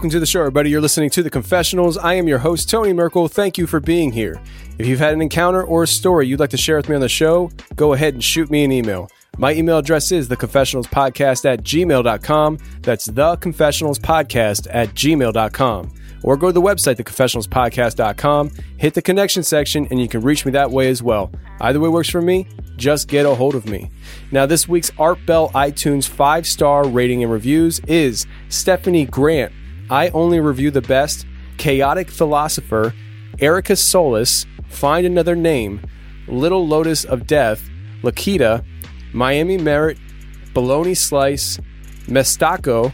Welcome to the show, everybody. You're listening to The Confessionals. I am your host, Tony Merkel. Thank you for being here. If you've had an encounter or a story you'd like to share with me on the show, go ahead and shoot me an email. My email address is theconfessionalspodcast at gmail.com. That's theconfessionalspodcast at gmail.com. Or go to the website, theconfessionalspodcast.com, hit the connection section, and you can reach me that way as well. Either way works for me. Just get a hold of me. Now, this week's Art Bell iTunes five star rating and reviews is Stephanie Grant. I only review the best. Chaotic Philosopher, Erica Solis, Find Another Name, Little Lotus of Death, Lakita, Miami Merit, Bologna Slice, Mestaco,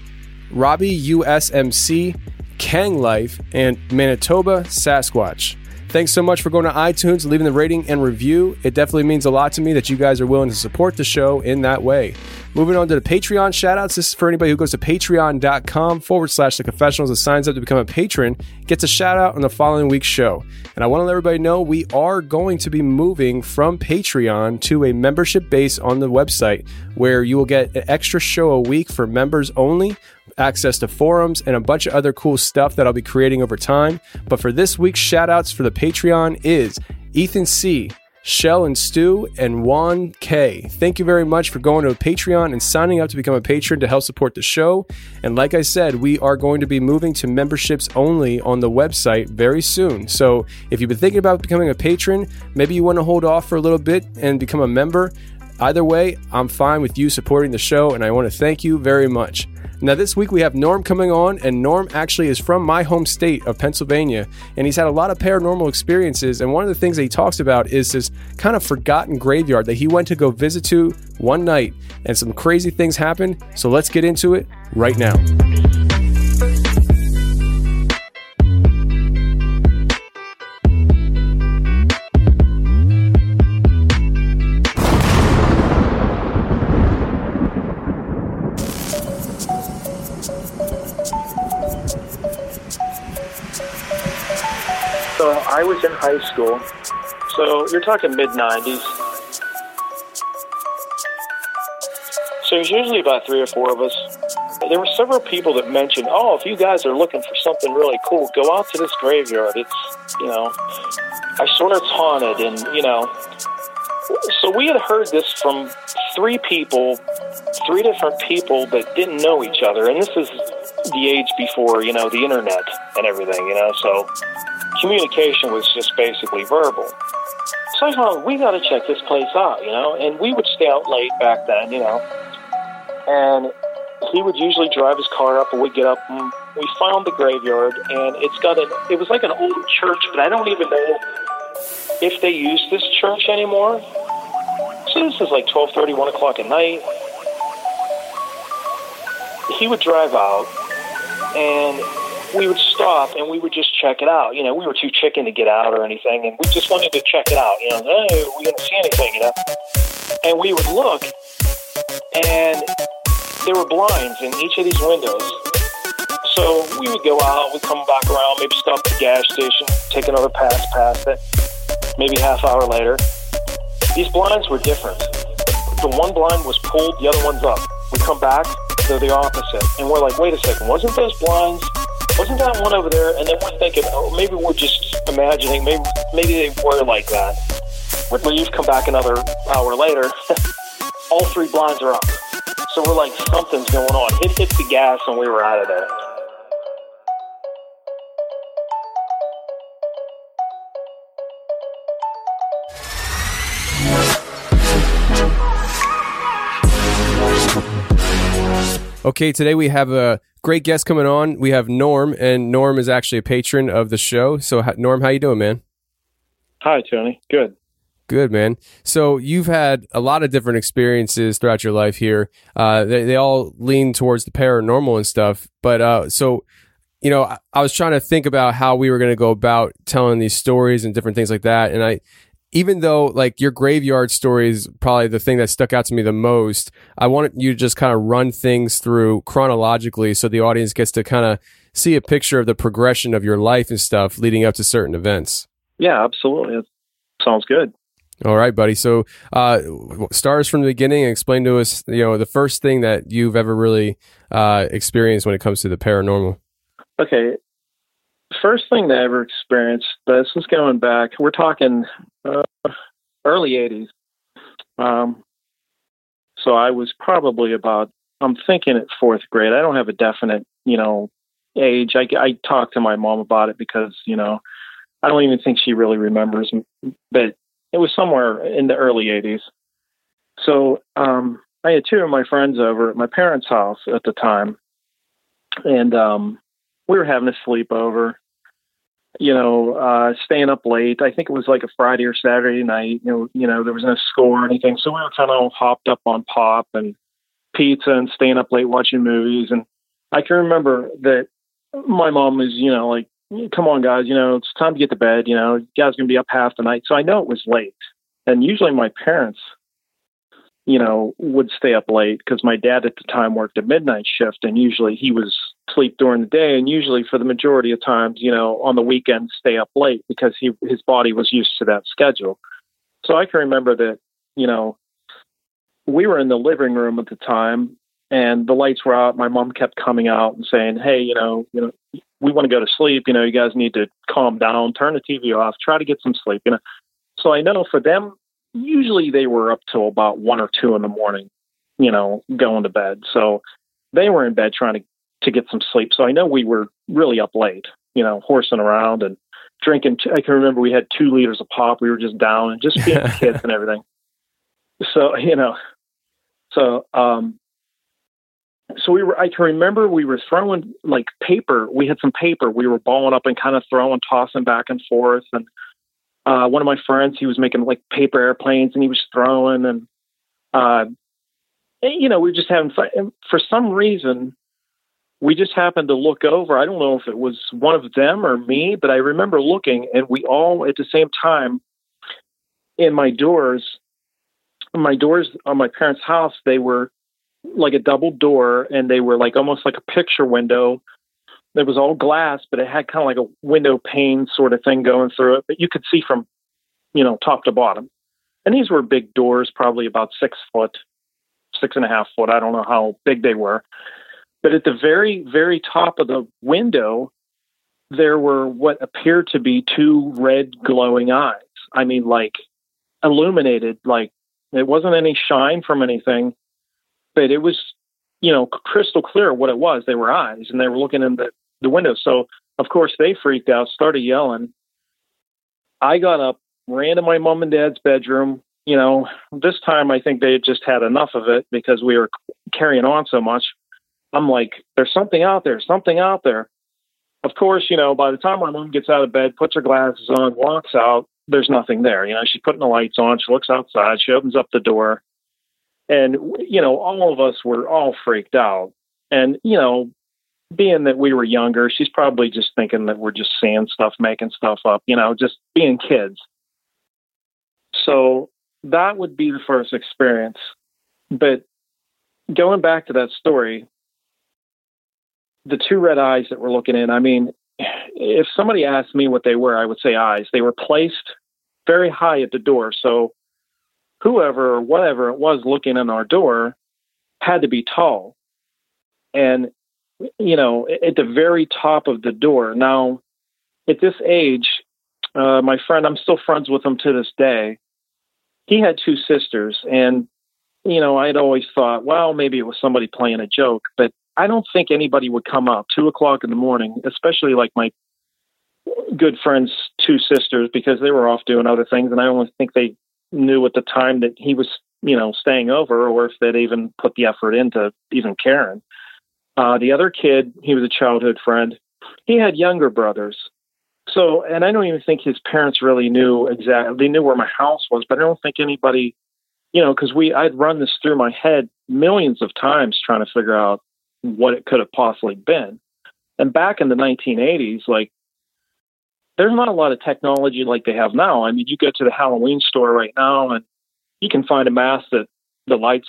Robbie USMC, Kang Life, and Manitoba Sasquatch. Thanks so much for going to iTunes, leaving the rating and review. It definitely means a lot to me that you guys are willing to support the show in that way. Moving on to the Patreon shoutouts. This is for anybody who goes to patreon.com forward slash the confessionals and signs up to become a patron, gets a shout out on the following week's show. And I want to let everybody know we are going to be moving from Patreon to a membership base on the website where you will get an extra show a week for members only access to forums, and a bunch of other cool stuff that I'll be creating over time. But for this week's shoutouts for the Patreon is Ethan C., Shell and Stu, and Juan K. Thank you very much for going to Patreon and signing up to become a patron to help support the show. And like I said, we are going to be moving to memberships only on the website very soon. So if you've been thinking about becoming a patron, maybe you want to hold off for a little bit and become a member. Either way, I'm fine with you supporting the show, and I want to thank you very much. Now, this week we have Norm coming on, and Norm actually is from my home state of Pennsylvania, and he's had a lot of paranormal experiences. And one of the things that he talks about is this kind of forgotten graveyard that he went to go visit to one night, and some crazy things happened. So let's get into it right now. I was in high school. So you're talking mid 90s. So there's usually about three or four of us. There were several people that mentioned, oh, if you guys are looking for something really cool, go out to this graveyard. It's, you know, I swear it's haunted, and, you know. So we had heard this from three people, three different people that didn't know each other. And this is the age before, you know, the internet and everything, you know. So communication was just basically verbal. So I thought, we got to check this place out, you know. And we would stay out late back then, you know. And he would usually drive his car up, and we'd get up, and we found the graveyard, and it's got an, it was like an old church, but I don't even know if they use this church anymore. So this is like 12:30, 1 o'clock at night. He would drive out, and we would stop and we would just check it out. You know, we were too chicken to get out or anything, and we just wanted to check it out. You know, hey, we didn't see anything, you know. And we would look, and there were blinds in each of these windows. So we would go out, we'd come back around, maybe stop at the gas station, take another pass past it. Maybe half hour later, these blinds were different. The one blind was pulled, the other one's up. We come back, they're the opposite. And we're like, wait a second, wasn't those blinds, wasn't that one over there? And then we're thinking, oh, maybe we're just imagining, maybe, maybe they were like that. We'd leave, come back another hour later, all three blinds are up. So we're like, something's going on. Hit hit the gas and we were out of there. Okay, today we have a great guest coming on. We have Norm, and Norm is actually a patron of the show. So, Norm, how you doing, man? Hi, Tony. Good. Good, man. So you've had a lot of different experiences throughout your life here. Uh, they, they all lean towards the paranormal and stuff. But uh, so, you know, I, I was trying to think about how we were going to go about telling these stories and different things like that. And I, even though like your graveyard story is probably the thing that stuck out to me the most, I wanted you to just kind of run things through chronologically so the audience gets to kind of see a picture of the progression of your life and stuff leading up to certain events. Yeah, absolutely. It sounds good. All right, buddy. So, uh, stars from the beginning and explain to us, you know, the first thing that you've ever really uh, experienced when it comes to the paranormal. Okay. First thing I ever experienced, this is going back, we're talking uh, early 80s. Um, so I was probably about, I'm thinking at fourth grade. I don't have a definite, you know, age. I, I talked to my mom about it because, you know, I don't even think she really remembers, but it was somewhere in the early 80s. So um, I had two of my friends over at my parents' house at the time, and um, we were having a sleepover. You know, uh, staying up late. I think it was like a Friday or Saturday night. You know, you know there was no school or anything, so we were kind of hopped up on pop and pizza and staying up late watching movies. And I can remember that my mom was, you know, like come on, guys, you know, it's time to get to bed. You know, guys to be up half the night. So I know it was late. And usually my parents, you know, would stay up late because my dad at the time worked a midnight shift and usually he was sleep during the day and usually for the majority of times, you know, on the weekends stay up late because he his body was used to that schedule. So I can remember that, you know, we were in the living room at the time and the lights were out. My mom kept coming out and saying, "Hey, you know, you know, we want to go to sleep. You know, you guys need to calm down, turn the TV off, try to get some sleep." You know, so I know for them, usually they were up till about one or two in the morning, you know, going to bed. So they were in bed trying to to get some sleep. So I know we were really up late, you know, horsing around and drinking. I can remember we had two liters of pop. We were just down and just being kids and everything. So you know, so um, so we were i can remember we were throwing like paper we had some paper we were balling up and kind of throwing tossing back and forth and uh, one of my friends he was making like paper airplanes and he was throwing and uh, and, you know we were just having fun and for some reason we just happened to look over i don't know if it was one of them or me but i remember looking and we all at the same time in my doors my doors on my parents house they were like a double door and they were like almost like a picture window. It was all glass, but it had kind of like a window pane sort of thing going through it, but you could see from, you know, top to bottom. And these were big doors, probably about six foot, six and a half foot. I don't know how big they were. But at the very, very top of the window, there were what appeared to be two red glowing eyes. I mean, like illuminated, like it wasn't any shine from anything but it was, you know, crystal clear what it was. They were eyes, and they were looking in the the window. So of course they freaked out, started yelling. I got up, ran to my mom and dad's bedroom. You know, this time I think they had just had enough of it because we were carrying on so much. I'm like, there's something out there, something out there. Of course, you know, by the time my mom gets out of bed, puts her glasses on, walks out, there's nothing there. You know, she's putting the lights on, she looks outside, she opens up the door, and, you know, all of us were all freaked out. And, you know, being that we were younger, she's probably just thinking that we're just saying stuff, making stuff up, you know, just being kids. So that would be the first experience. But going back to that story, the two red eyes that we're looking in, I mean, if somebody asked me what they were, I would say eyes. They were placed very high at the door. So whoever or whatever it was looking in our door had to be tall. And, you know, at the very top of the door. Now, at this age, uh, my friend, I'm still friends with him to this day. He had two sisters, and you know, I'd always thought, well, maybe it was somebody playing a joke, but I don't think anybody would come up two o'clock in the morning, especially like my good friend's two sisters, because they were off doing other things, and I don't think they knew at the time that he was, you know, staying over, or if they'd even put the effort into even caring. Uh, the other kid, he was a childhood friend. He had younger brothers, so, and I don't even think his parents really knew exactly. They knew where my house was, but I don't think anybody, you know, because we I'd run this through my head millions of times trying to figure out what it could have possibly been. And back in the 1980s, like there's not a lot of technology like they have now. I mean, you go to the Halloween store right now and you can find a mask that the lights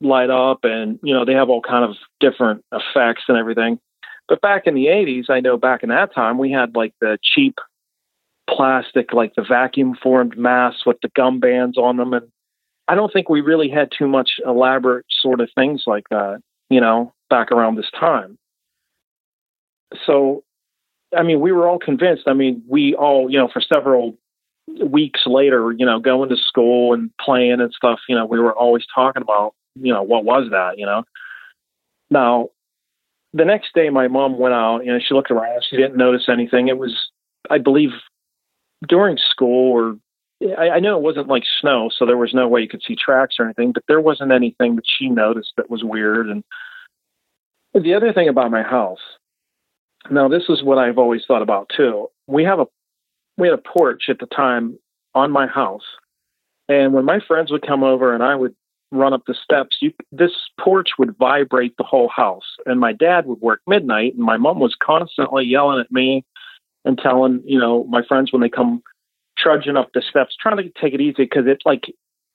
light up and, you know, they have all kind of different effects and everything. But back in the 80s, I know back in that time, we had like the cheap plastic, like the vacuum formed masks with the gum bands on them. And I don't think we really had too much elaborate sort of things like that, you know, back around this time. So, I mean, we were all convinced. I mean, we all, you know, for several weeks later, you know, going to school and playing and stuff, you know, we were always talking about, you know, what was that, you know? Now, the next day, my mom went out. You know, she looked around. She didn't notice anything. It was, I believe, during school, or I, I know it wasn't like snow, so there was no way you could see tracks or anything. But there wasn't anything that she noticed that was weird. And the other thing about my house, now this is what I've always thought about too. We have a we had a porch at the time on my house, and when my friends would come over and I would run up the steps, you, this porch would vibrate the whole house. And my dad would work midnight, and my mom was constantly yelling at me and telling, you know, my friends when they come trudging up the steps, trying to take it easy because it like,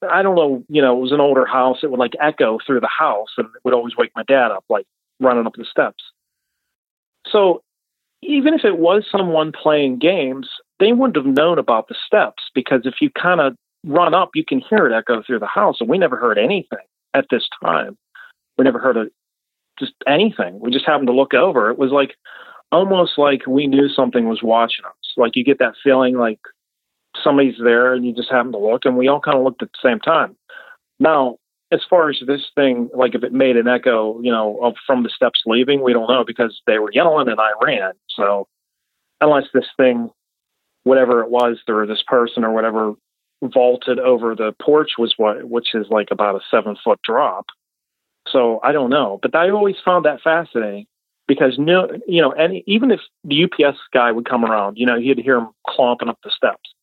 I don't know, you know, it was an older house. It would like echo through the house, and it would always wake my dad up, like running up the steps. So even if it was someone playing games, they wouldn't have known about the steps because if you kind of run up, you can hear it echo through the house. And we never heard anything at this time. We never heard of just anything. We just happened to look over. It was like almost like we knew something was watching us. Like you get that feeling like somebody's there and you just happen to look and we all kind of looked at the same time. Now, as far as this thing, like if it made an echo, you know, from the steps leaving, we don't know because they were yelling and I ran. So unless this thing, whatever it was, or this person or whatever vaulted over the porch was what which is like about a seven foot drop. So i don't know. But i always found that fascinating because no you know and even if the ups guy would come around you know you'd hear him clomping up the steps.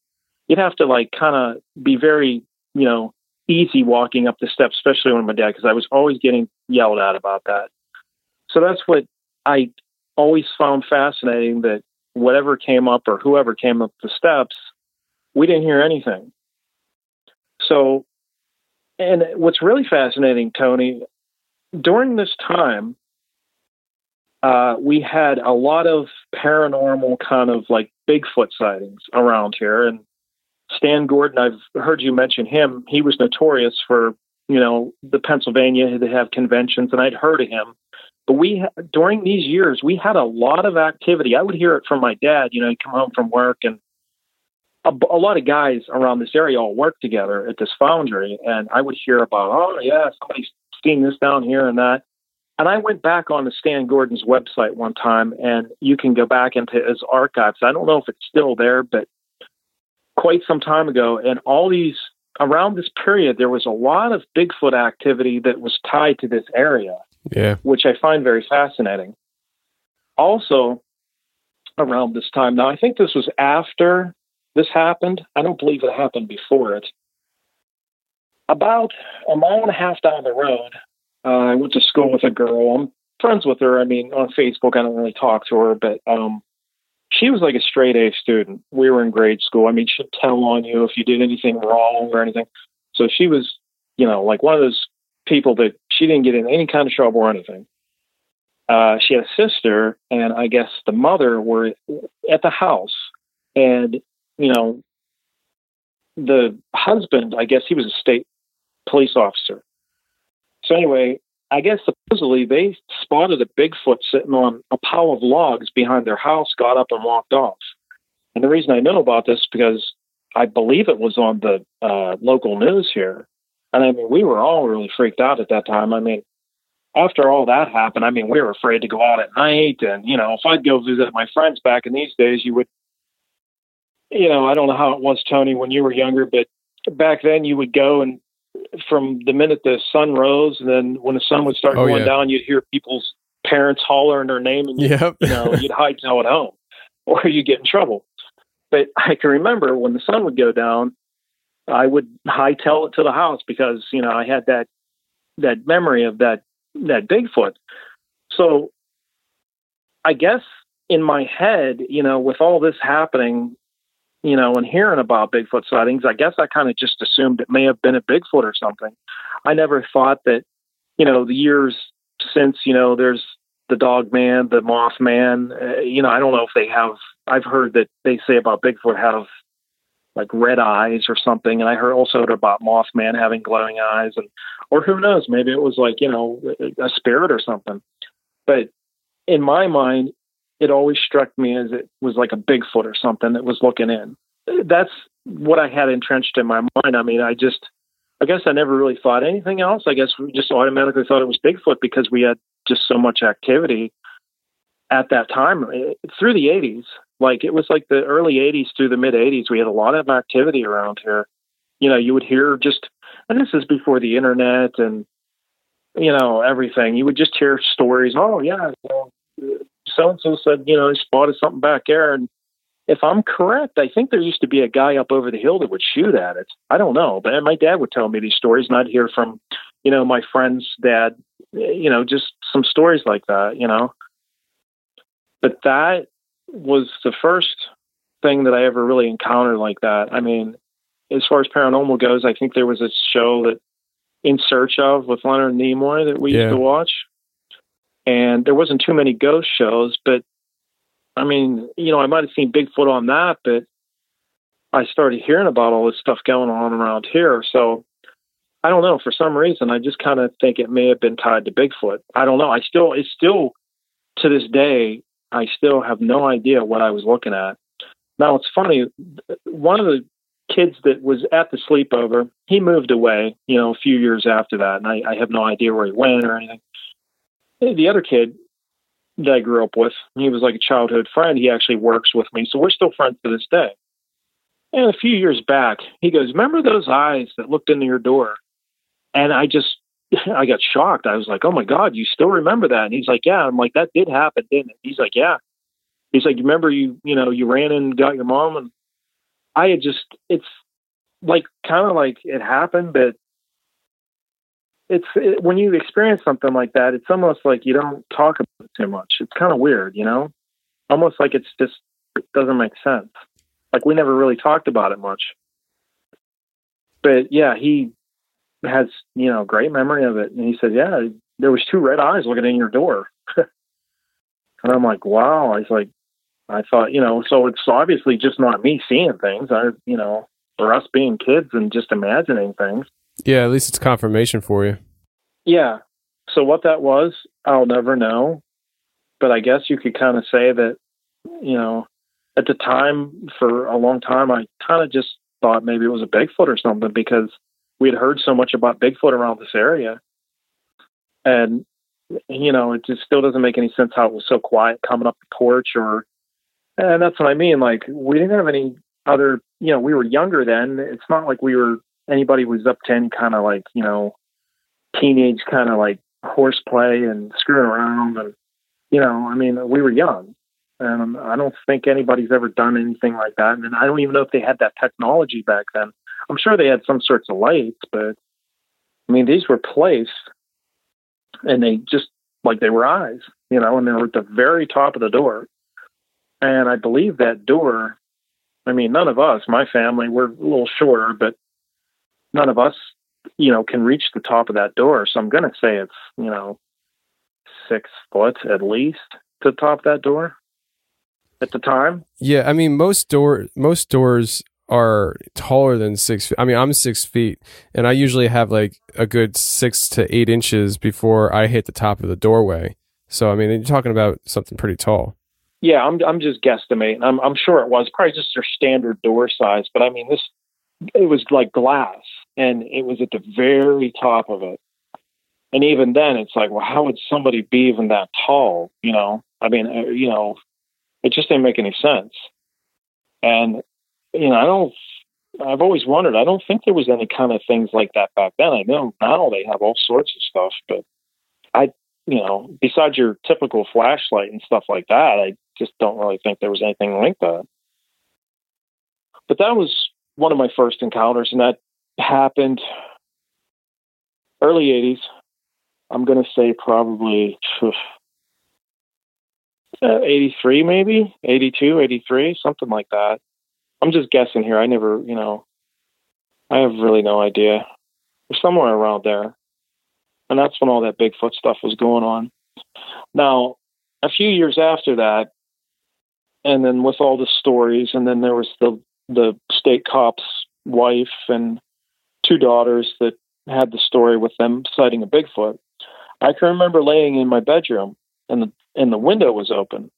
You'd have to like kind of be very you know easy walking up the steps especially when my dad because i was always getting yelled at about that so that's what i always found fascinating that whatever came up or whoever came up the steps we didn't hear anything so, and what's really fascinating, Tony, during this time, uh, we had a lot of paranormal kind of like Bigfoot sightings around here. And Stan Gordon, I've heard you mention him. He was notorious for, you know, the Pennsylvania, they have conventions, and I'd heard of him. But we, during these years, we had a lot of activity. I would hear it from my dad. You know, he'd come home from work and a, a, lot of guys around this area all work together at this foundry, and I would hear about, oh yeah, somebody's seen this down here and that. And I went back on the Stan Gordon's website one time, and you can go back into his archives. I don't know if it's still there, but quite some time ago, and all these around this period, there was a lot of Bigfoot activity that was tied to this area. Yeah, which I find very fascinating. Also, around this time, now I think this was after this happened. I don't believe it happened before it. About a mile and a half down the road, uh, I went to school with a girl. I'm friends with her. I mean, on Facebook, I don't really talk to her, but um, she was like a straight A student. We were in grade school. I mean, she'd tell on you if you did anything wrong or anything. So she was, you know, like one of those people that she didn't get in any kind of trouble or anything. Uh, she had a sister, and I guess the mother were at the house, and you know, the husband, I guess he was a state police officer. So anyway, I guess supposedly they spotted a Bigfoot sitting on a pile of logs behind their house, got up and walked off. And the reason I know about this is because I believe it was on the uh, local news here. And I mean, we were all really freaked out at that time. I mean, after all that happened, I mean, we were afraid to go out at night. And, you know, if I'd go visit my friends back in these days, you would, you know, I don't know how it was, Tony, when you were younger, but back then you would go and from the minute the sun rose, and then when the sun would start Oh, going yeah. down, you'd hear people's parents hollering their name, and you, Yep. you know you'd hide now at home, or you get in trouble. But I can remember when the sun would go down, I would hightail it to the house because you know I had that that memory of that that Bigfoot. So I guess in my head, you know, with all this happening, you know, and hearing about Bigfoot sightings, I guess I kind of just assumed it may have been a Bigfoot or something. I never thought that, you know, the years since, you know, there's the dog man, the moth man, uh, you know, I don't know if they have, I've heard that they say about Bigfoot have like red eyes or something. And I heard also about Mothman having glowing eyes and, or who knows, maybe it was like, you know, a spirit or something. But in my mind, it always struck me as it was like a Bigfoot or something that was looking in. That's what I had entrenched in my mind. I mean, I just, I guess I never really thought anything else. I guess we just automatically thought it was Bigfoot because we had just so much activity at that time through the 80s. Like it was like the early 80s through the mid 80s. We had a lot of activity around here. You know, you would hear just, and this is before the internet and, you know, everything. You would just hear stories. Oh, yeah, so and so said, you know, they spotted something back there. And if I'm correct, I think there used to be a guy up over the hill that would shoot at it. I don't know, but my dad would tell me these stories, and I'd hear from, you know, my friend's dad, you know, just some stories like that, you know. But that was the first thing that I ever really encountered like that. I mean, as far as paranormal goes, I think there was a show that In Search of with Leonard Nimoy that we Yeah. used to watch. And there wasn't too many ghost shows, but I mean, you know, I might have seen Bigfoot on that, but I started hearing about all this stuff going on around here. So I don't know. For some reason, I just kind of think it may have been tied to Bigfoot. I don't know. I still, it's still to this day, I still have no idea what I was looking at. Now it's funny. One of the kids that was at the sleepover, he moved away, you know, a few years after that, and I, I have no idea where he went or anything. The other kid that I grew up with, he was like a childhood friend. He actually works with me, so we're still friends to this day. And a few years back, he goes, "Remember those eyes that looked into your door?" And I just, I got shocked. I was like, "Oh my god, you still remember that?" And he's like, "Yeah." I'm like, "That did happen, didn't it?" He's like, "Yeah." He's like, "You remember you, you know, you ran and got your mom?" And I had just, it's like kind of like it happened, but it's it, when you experience something like that, it's almost like you don't talk about it too much. It's kind of weird, you know, almost like it's just it doesn't make sense. Like we never really talked about it much. But yeah, he has you know great memory of it, and he said, yeah, there was two red eyes looking in your door, and I'm like, wow. I was like, I thought, you know, so it's obviously just not me seeing things. I, you know, for us being kids and just imagining things. Yeah, at least it's confirmation for you. Yeah. So what that was, I'll never know. But I guess you could kind of say that, you know, at the time, for a long time, I kind of just thought maybe it was a Bigfoot or something because we had heard so much about Bigfoot around this area. And, you know, it just still doesn't make any sense how it was so quiet coming up the porch or, and that's what I mean. Like, we didn't have any other, you know, we were younger then. It's not like we were, anybody was up to any kind of like, you know, teenage kind of like horseplay and screwing around. And, you know, I mean, we were young. And I don't think anybody's ever done anything like that. And I don't even know if they had that technology back then. I'm sure they had some sorts of lights, but I mean, these were placed and they just like they were eyes, you know, and they were at the very top of the door. And I believe that door, I mean, none of us, my family, we're a little shorter, but none of us, you know, can reach the top of that door. So I'm going to say it's, you know, six foot at least to the top of that door at the time. Yeah, I mean most door most doors are taller than six feet. I mean, I'm six feet, and I usually have like a good six to eight inches before I hit the top of the doorway. So, I mean, you're talking about something pretty tall. Yeah, I'm I'm just guesstimating. I'm I'm sure it was probably just their standard door size, but I mean this it was like glass and it was at the very top of it. And even then it's like, well, how would somebody be even that tall, you know? I mean, uh, you know, it just didn't make any sense. And you know, I don't. I've always wondered. I don't think there was any kind of things like that back then. I know now they have all sorts of stuff, but I, you know, besides your typical flashlight and stuff like that, I just don't really think there was anything like that. But that was one of my first encounters, and that happened early '80s. I'm going to say probably uh, 83, maybe 82, 83, something like that. I'm just guessing here. I never, you know, I have really no idea. somewhere around there. And that's when all that Bigfoot stuff was going on. Now, a few years after that, and then with all the stories, and then there was the the state cop's wife and two daughters that had the story with them sighting a Bigfoot. I can remember laying in my bedroom and the and the window was open.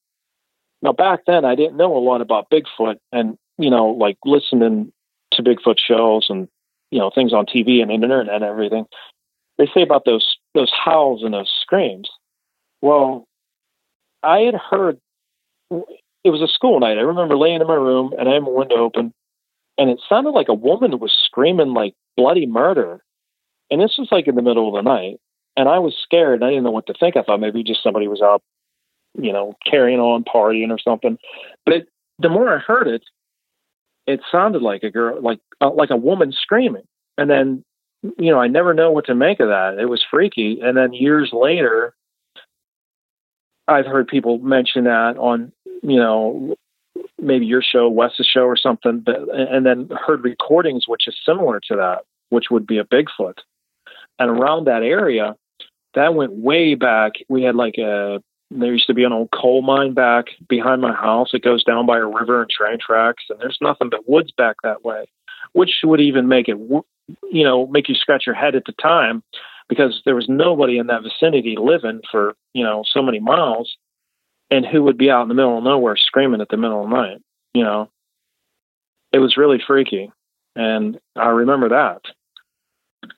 Now back then I didn't know a lot about Bigfoot and you know, like listening to Bigfoot shows and you know things on TV and internet and everything, they say about those those howls and those screams. Well, I had heard it was a school night. I remember laying in my room and I had my window open, and it sounded like a woman was screaming like bloody murder. And this was like in the middle of the night, and I was scared. And I didn't know what to think. I thought maybe just somebody was out, you know, carrying on, partying or something. But the more I heard it, it sounded like a girl, like uh, like a woman screaming. And then, you know, I never know what to make of that. It was freaky. And then years later, I've heard people mention that on, you know, maybe your show, Wes's show, or something. But and then heard recordings which is similar to that, which would be a Bigfoot. And around that area, that went way back. We had like a there used to be an old coal mine back behind my house. It goes down by a river and train tracks, and there's nothing but woods back that way, which would even make it, you know, make you scratch your head at the time because there was nobody in that vicinity living for, you know, so many miles. And who would be out in the middle of nowhere screaming at the middle of the night? You know, it was really freaky. And I remember that.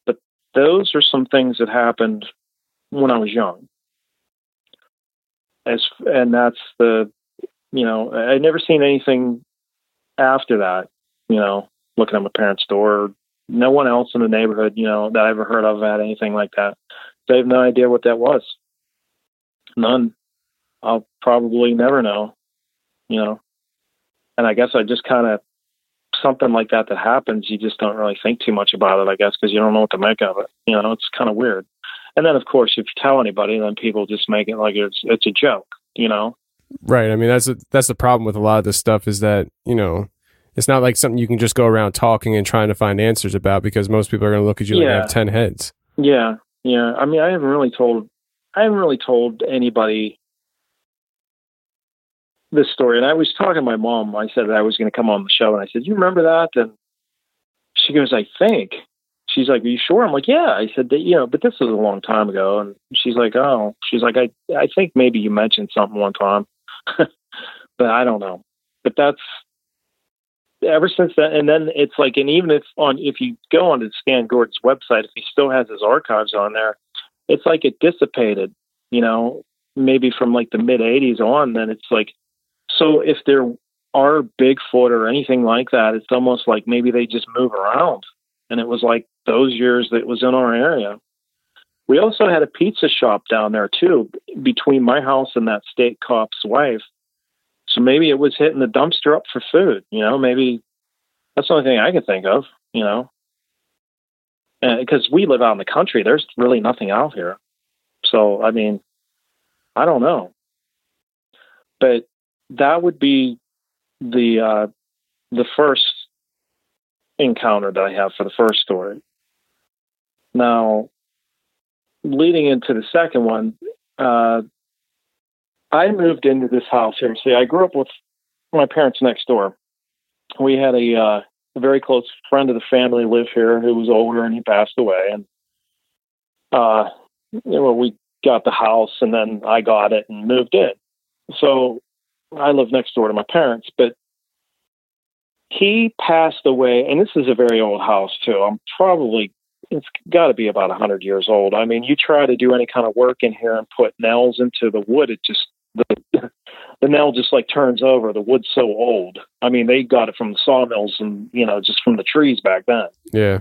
But those are some things that happened when I was young as and that's the you know I never seen anything after that. You know, looking at my parents' door, no one else in the neighborhood, you know, that I ever heard of had anything like that. They have no idea what that was. None. I'll probably never know. You know, and I guess I just kind of something like that that happens, you just don't really think too much about it, I guess, because you don't know what to make of it. You know, it's kind of weird. And then, of course, if you tell anybody, then people just make it like it's it's a joke, you know. Right. I mean, that's a, that's the problem with a lot of this stuff is that you know it's not like something you can just go around talking and trying to find answers about because most people are going to look at you yeah. like you have ten heads. Yeah, yeah. I mean, I haven't really told I haven't really told anybody this story. And I was talking to my mom. I said that I was going to come on the show, and I said, "You remember that?" And she goes, "I think." she's like, "Are you sure?" I'm like, "Yeah." I said that, you know, but this was a long time ago, and she's like, "Oh," she's like, "I I think maybe you mentioned something one time, but I don't know." But that's ever since then, and then it's like, and even if on if you go onto Stan Gordon's website, if he still has his archives on there, it's like it dissipated, you know, maybe from like the mid '80s on. Then it's like, so if there are Bigfoot or anything like that, it's almost like maybe they just move around and it was like those years that was in our area. We also had a pizza shop down there too, between my house and that state cop's wife. So maybe it was hitting the dumpster up for food. You know, maybe that's the only thing I can think of. You know, because we live out in the country, there's really nothing out here. So I mean, I don't know. But that would be the uh, the first encounter that I have for the first story. Now, leading into the second one, uh, I moved into this house here. See, I grew up with my parents next door. We had a, uh, a very close friend of the family live here who was older and he passed away. And uh, you know, we got the house and then I got it and moved in. So I live next door to my parents, but he passed away, and this is a very old house too. I'm probably it's got to be about a hundred years old. I mean, you try to do any kind of work in here and put nails into the wood, it just the the nail just like turns over. The wood's so old. I mean, they got it from the sawmills and you know just from the trees back then. Yeah.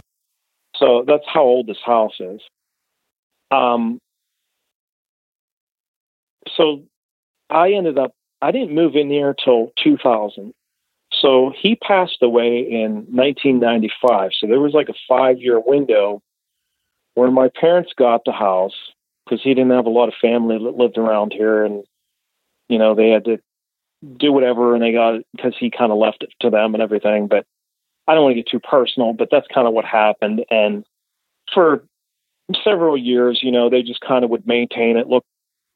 So that's how old this house is. Um. So I ended up. I didn't move in here till 2000. So he passed away in 1995. So there was like a five year window where my parents got the house because he didn't have a lot of family that lived around here. And, you know, they had to do whatever and they got it because he kind of left it to them and everything. But I don't want to get too personal, but that's kind of what happened. And for several years, you know, they just kind of would maintain it, look,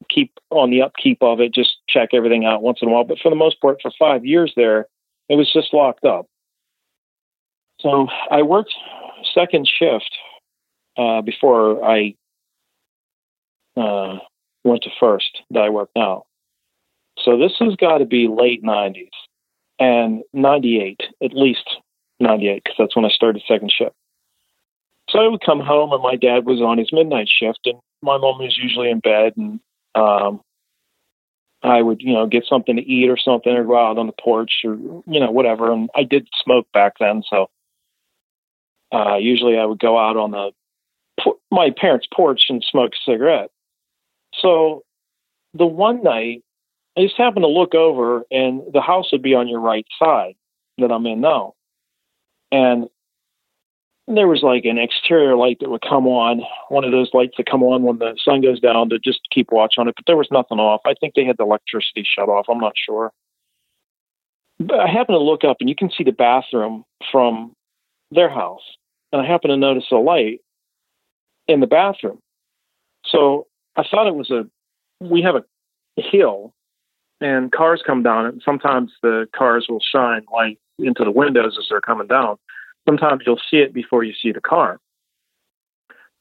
keep on the upkeep of it, just check everything out once in a while. But for the most part, for five years there, it was just locked up. So I worked second shift uh, before I uh, went to first that I work now. So this has got to be late 90s and 98, at least 98, because that's when I started second shift. So I would come home and my dad was on his midnight shift and my mom was usually in bed and um, I would, you know, get something to eat or something or go out on the porch or, you know, whatever. And I did smoke back then. So uh, usually I would go out on the my parents' porch and smoke a cigarette. So the one night, I just happened to look over and the house would be on your right side that I'm in now. And there was like an exterior light that would come on, one of those lights that come on when the sun goes down to just keep watch on it, but there was nothing off. I think they had the electricity shut off. I'm not sure. But I happen to look up and you can see the bathroom from their house. And I happen to notice a light in the bathroom. So I thought it was a, we have a hill and cars come down and sometimes the cars will shine light into the windows as they're coming down sometimes you'll see it before you see the car.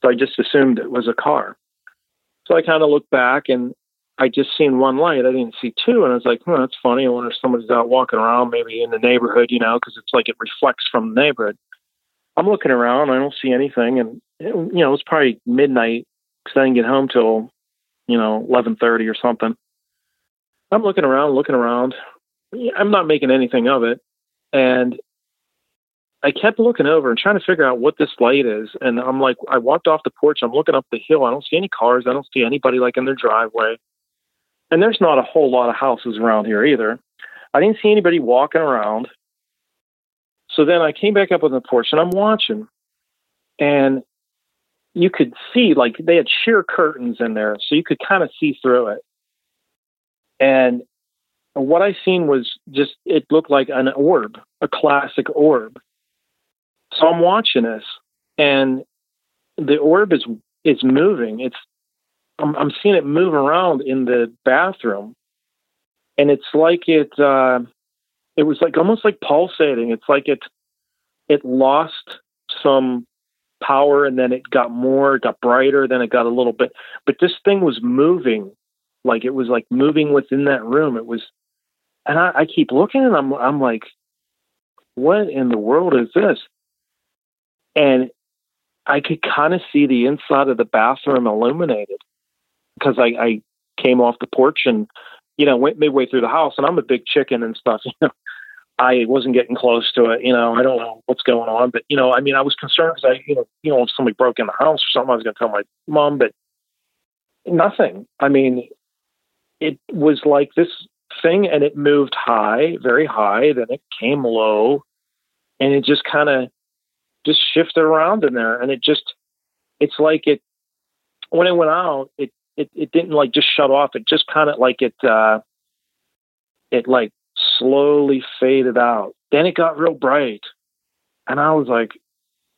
So I just assumed it was a car. So I kind of looked back and I just seen one light. I didn't see two. And I was like, hmm, that's funny. I wonder if somebody's out walking around maybe in the neighborhood, you know, because it's like it reflects from the neighborhood. I'm looking around. I don't see anything. And, it, you know, it was probably midnight because I didn't get home till, you know, 1130 or something. I'm looking around, looking around. I'm not making anything of it. And I kept looking over and trying to figure out what this light is. And I'm like, I walked off the porch. I'm looking up the hill. I don't see any cars. I don't see anybody like in their driveway. And there's not a whole lot of houses around here either. I didn't see anybody walking around. So then I came back up on the porch and I'm watching. And you could see, like, they had sheer curtains in there. So you could kind of see through it. And what I seen was just, it looked like an orb, a classic orb so I'm watching this, and the orb is is moving. It's I'm, I'm seeing it move around in the bathroom, and it's like it uh, it was like almost like pulsating. It's like it it lost some power and then it got more, it got brighter, then it got a little bit. But this thing was moving, like it was like moving within that room. It was, and I, I keep looking and I'm I'm like, what in the world is this? And I could kind of see the inside of the bathroom illuminated because I, I came off the porch and you know went midway through the house, and I'm a big chicken and stuff. You know, I wasn't getting close to it. You know, I don't know what's going on, but you know, I mean, I was concerned because I, you know, you know, if somebody broke in the house or something, I was going to tell my mom, but nothing. I mean, it was like this thing, and it moved high, very high, then it came low, and it just kind of just shifted around in there, and it just it's like it when it went out, it it, it didn't like just shut off. It just kind of like it, uh, it like slowly faded out. Then it got real bright. And I was like,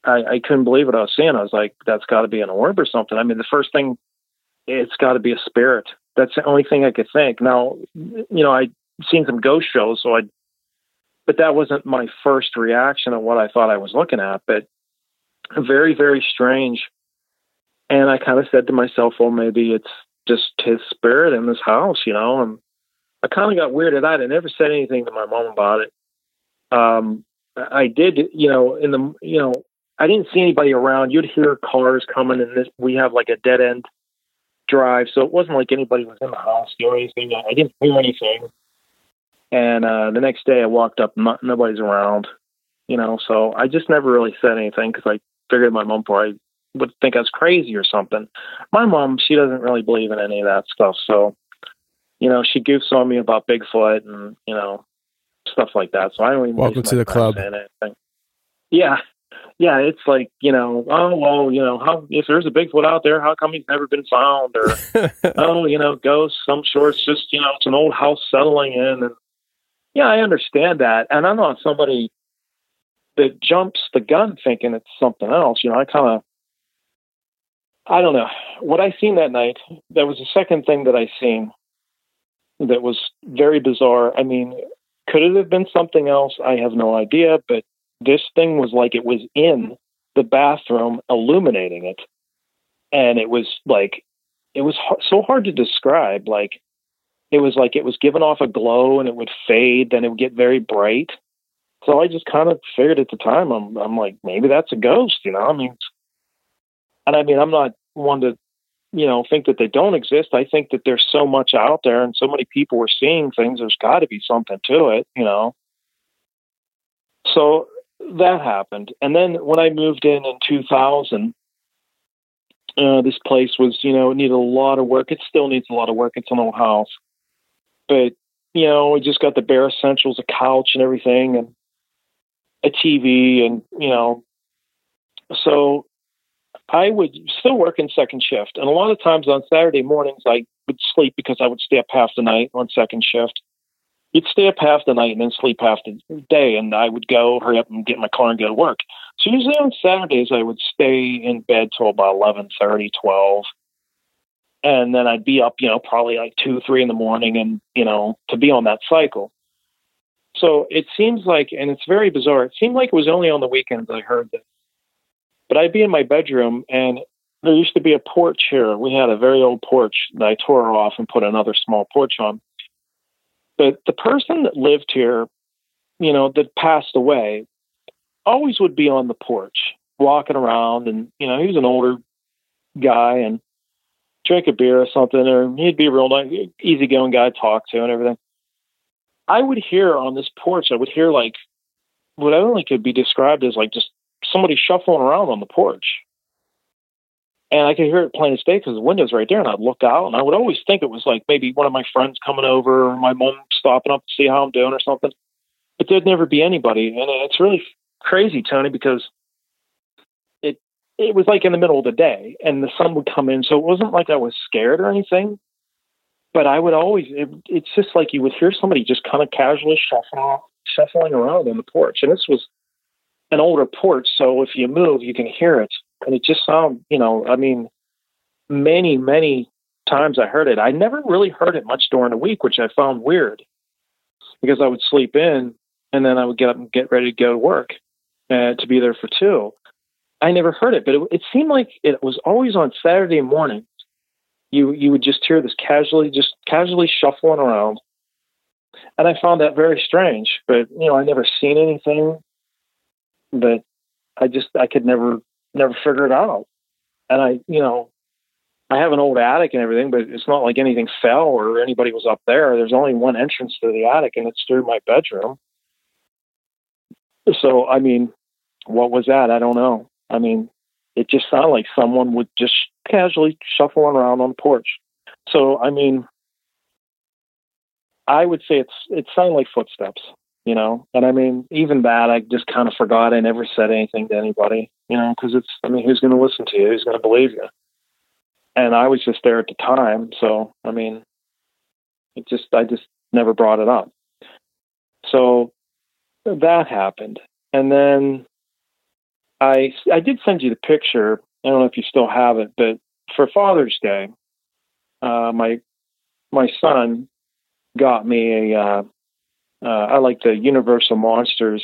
I, I couldn't believe what I was seeing. I was like, that's got to be an orb or something. I mean, the first thing, it's got to be a spirit. That's the only thing I could think. Now, you know, I'd seen some ghost shows, so I, but that wasn't my first reaction of what I thought I was looking at. But very, very strange. And I kind of said to myself, well, maybe it's just his spirit in this house, you know. And I kind of got weirded out. I never said anything to my mom about it. Um, I did, you know, in the, you know, I didn't see anybody around. You'd hear cars coming, and this we have like a dead end drive, so it wasn't like anybody was in the house doing anything. I didn't hear anything. And uh, the next day, I walked up, not, nobody's around, you know. So I just never really said anything because I figured my mom probably would think I was crazy or something. My mom, she doesn't really believe in any of that stuff, so you know, she goofs on me about Bigfoot and you know stuff like that. So I don't even welcome to the club. Yeah, yeah, it's like you know, oh well, you know, how if there's a Bigfoot out there, how come he's never been found? Or oh, you know, ghosts. I'm sure it's just you know, it's an old house settling in, and yeah, I understand that, and I'm not somebody that jumps the gun thinking it's something else. You know, I kind of, I don't know what I seen that night. That was the second thing that I seen that was very bizarre. I mean, could it have been something else? I have no idea, but this thing was like it was in the bathroom illuminating it. And it was like, it was so hard to describe. Like, it was like it was giving off a glow and it would fade, then it would get very bright. So I just kind of figured at the time, I'm, I'm like, maybe that's a ghost, you know? I mean, and I mean, I'm not one to, you know, think that they don't exist. I think that there's so much out there and so many people are seeing things. There's got to be something to it, you know? So that happened. And then when I moved in in 2000, uh, this place was, you know, it needed a lot of work. It still needs a lot of work. It's an old house. But, you know, we just got the bare essentials, a couch and everything, and a TV, and, you know, so I would still work in second shift. And a lot of times on Saturday mornings, I would sleep because I would stay up half the night on second shift you'd stay up half the night and then sleep half the day. And I would go hurry up and get my car and go to work. So usually on Saturdays, I would stay in bed till about eleven thirty, twelve, And then I'd be up, you know, probably like two, three in the morning and, you know, to be on that cycle. So it seems like, and it's very bizarre, it seemed like it was only on the weekends I heard this. But I'd be in my bedroom and there used to be a porch here. We had a very old porch that I tore off and put another small porch on. But the person that lived here, you know, that passed away, always would be on the porch walking around. And, you know, he was an older guy and drink a beer or something, or he'd be a real nice, easygoing guy to talk to and everything. I would hear on this porch, I would hear like what I only could be described as like just somebody shuffling around on the porch. And I could hear it plain as day because the window's right there. And I'd look out and I would always think it was like maybe one of my friends coming over or my mom stopping up to see how I'm doing or something. But there'd never be anybody. And it's really crazy, Tony, because it was like in the middle of the day and the sun would come in. So it wasn't like I was scared or anything. But I would always, it, it's just like you would hear somebody just kind of casually shuffling, shuffling around on the porch. And this was an older porch. So if you move, you can hear it and it just sounded, you know, I mean, many, many times I heard it. I never really heard it much during the week, which I found weird because I would sleep in and then I would get up and get ready to go to work uh, to be there for two. I never heard it, but it, it seemed like it was always on Saturday morning. You you would just hear this casually, just casually shuffling around, and I found that very strange. But you know, I never seen anything. But I just I could never never figure it out. And I, you know, I have an old attic and everything, but it's not like anything fell or anybody was up there. There's only one entrance to the attic, and it's through my bedroom. So, I mean, what was that? I don't know. I mean, it just sounded like someone would just casually shuffling around on the porch. So, I mean, I would say it's it sounded like footsteps you know. And I mean, even that, I just kind of forgot. I never said anything to anybody, you know, because it's. I mean, who's going to listen to you? Who's going to believe you? and I was just there at the time. So I mean, it just I just never brought it up. So that happened, and then I I did send you the picture. I don't know if you still have it, but for Father's Day, uh, my my son got me a. Uh, uh, I like the Universal Monsters,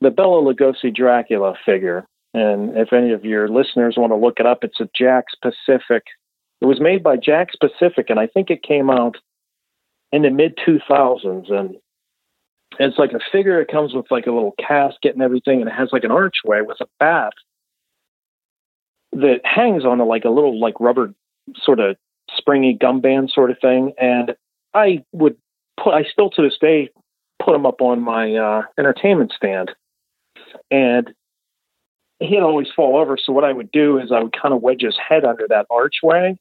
the Bela Lugosi Dracula figure. And if any of your listeners want to look it up, it's a Jakks Pacific. It was made by Jakks Pacific, and I think it came out in the mid 2000s. And it's like a figure. It comes with like a little casket and everything, and it has like an archway with a bath that hangs on a, like a little like rubber sort of springy gum band sort of thing. And I would put, I still to this day put him up on my uh, entertainment stand. And he'd always fall over. So what I would do is I would kind of wedge his head under that archway.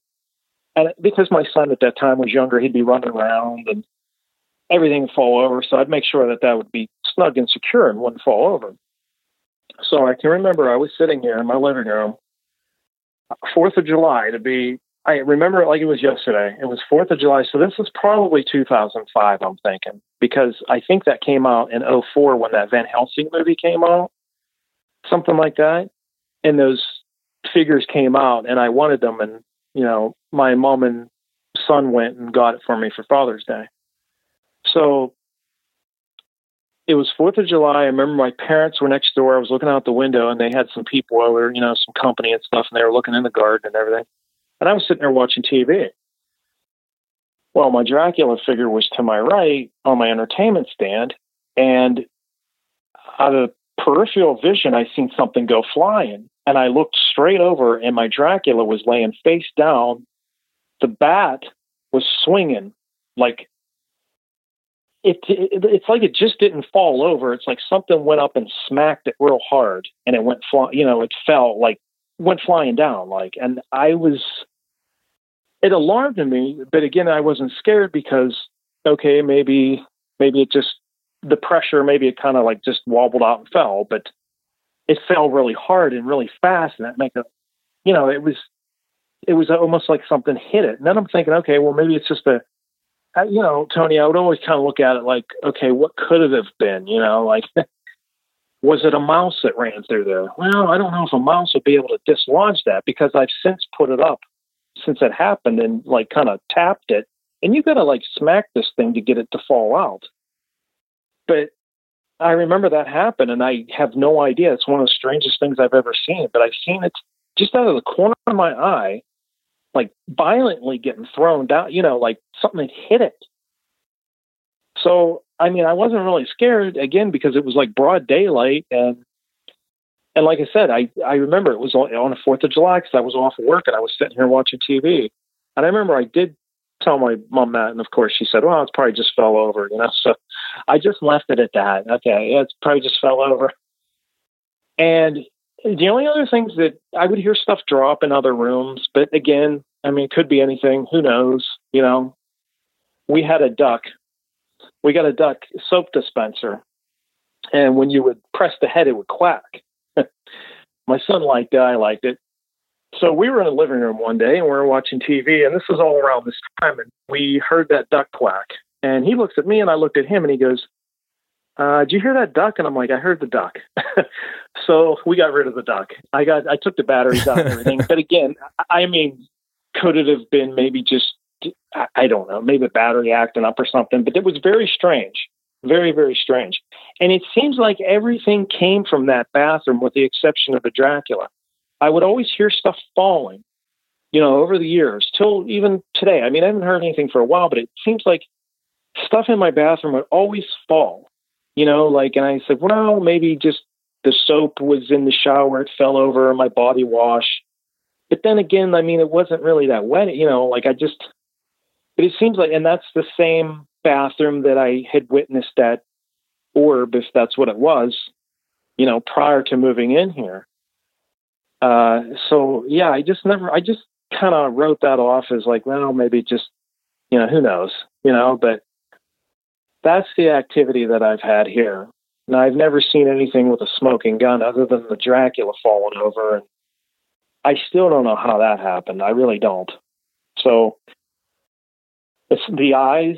And because my son at that time was younger, he'd be running around and everything fall over. So I'd make sure that that would be snug and secure and wouldn't fall over. So I can remember I was sitting here in my living room, Fourth of July to be I remember it like it was yesterday. It was Fourth of July, so this was probably 2005. I'm thinking because I think that came out in 04 when that Van Helsing movie came out, something like that. And those figures came out, and I wanted them, and you know, my mom and son went and got it for me for Father's Day. So it was Fourth of July. I remember my parents were next door. I was looking out the window, and they had some people over, you know, some company and stuff, and they were looking in the garden and everything and I was sitting there watching TV. Well, my Dracula figure was to my right on my entertainment stand, and out of peripheral vision, I seen something go flying, and I looked straight over, and my Dracula was laying face down. The bat was swinging like it, it, it's like it just didn't fall over. It's like something went up and smacked it real hard, and it went fly. You know, it fell like went flying down. Like, and I was it alarmed me, but again, I wasn't scared because okay, maybe maybe it just the pressure, maybe it kind of like just wobbled out and fell, but it fell really hard and really fast, and that make a, you know, it was it was almost like something hit it. And then I'm thinking, okay, well maybe it's just a, you know, Tony, I would always kind of look at it like, okay, what could it have been? You know, like. was it a mouse that ran through there? Well, I don't know if a mouse would be able to dislodge that because I've since put it up since it happened and like kind of tapped it. And you got to like smack this thing to get it to fall out. But I remember that happened and I have no idea. It's one of the strangest things I've ever seen, but I've seen it just out of the corner of my eye, like violently getting thrown down, you know, like something had hit it. So, I mean, I wasn't really scared again because it was like broad daylight and and like I said, I, I remember it was on, the 4th of July because I was off work and I was sitting here watching TV. And I remember I did tell my mom that. And of course, she said, well, it's probably just fell over, you know? So I just left it at that. Okay. Yeah, it's probably just fell over. And the only other things that I would hear stuff drop in other rooms, but again, I mean, it could be anything. Who knows? You know, we had a duck. We got a duck soap dispenser. And when you would press the head, it would quack. my son liked it. I liked it. So we were in the living room one day and we were watching TV, and this was all around this time, and we heard that duck quack. And he looks at me, and I looked at him, and he goes, uh, "Did you hear that duck?" And I'm like, "I heard the duck." so we got rid of the duck. I got, I took the batteries out and everything. but again, I mean, could it have been maybe just, I don't know, maybe a battery acting up or something? But it was very strange. Very, very strange. And it seems like everything came from that bathroom with the exception of the Dracula. I would always hear stuff falling, you know, over the years till even today. I mean, I haven't heard anything for a while, but it seems like stuff in my bathroom would always fall, you know, like, and I said, well, maybe just the soap was in the shower, it fell over my body wash. But then again, I mean, it wasn't really that wet, you know, like I just, but it seems like, and that's the same bathroom that I had witnessed that orb, if that's what it was, you know, prior to moving in here. Uh, so yeah, I just never, I just kind of wrote that off as like, well, maybe just, you know, who knows, you know, but that's the activity that I've had here. Now I've never seen anything with a smoking gun other than the Dracula falling over and I still don't know how that happened. I really don't. So it's the eyes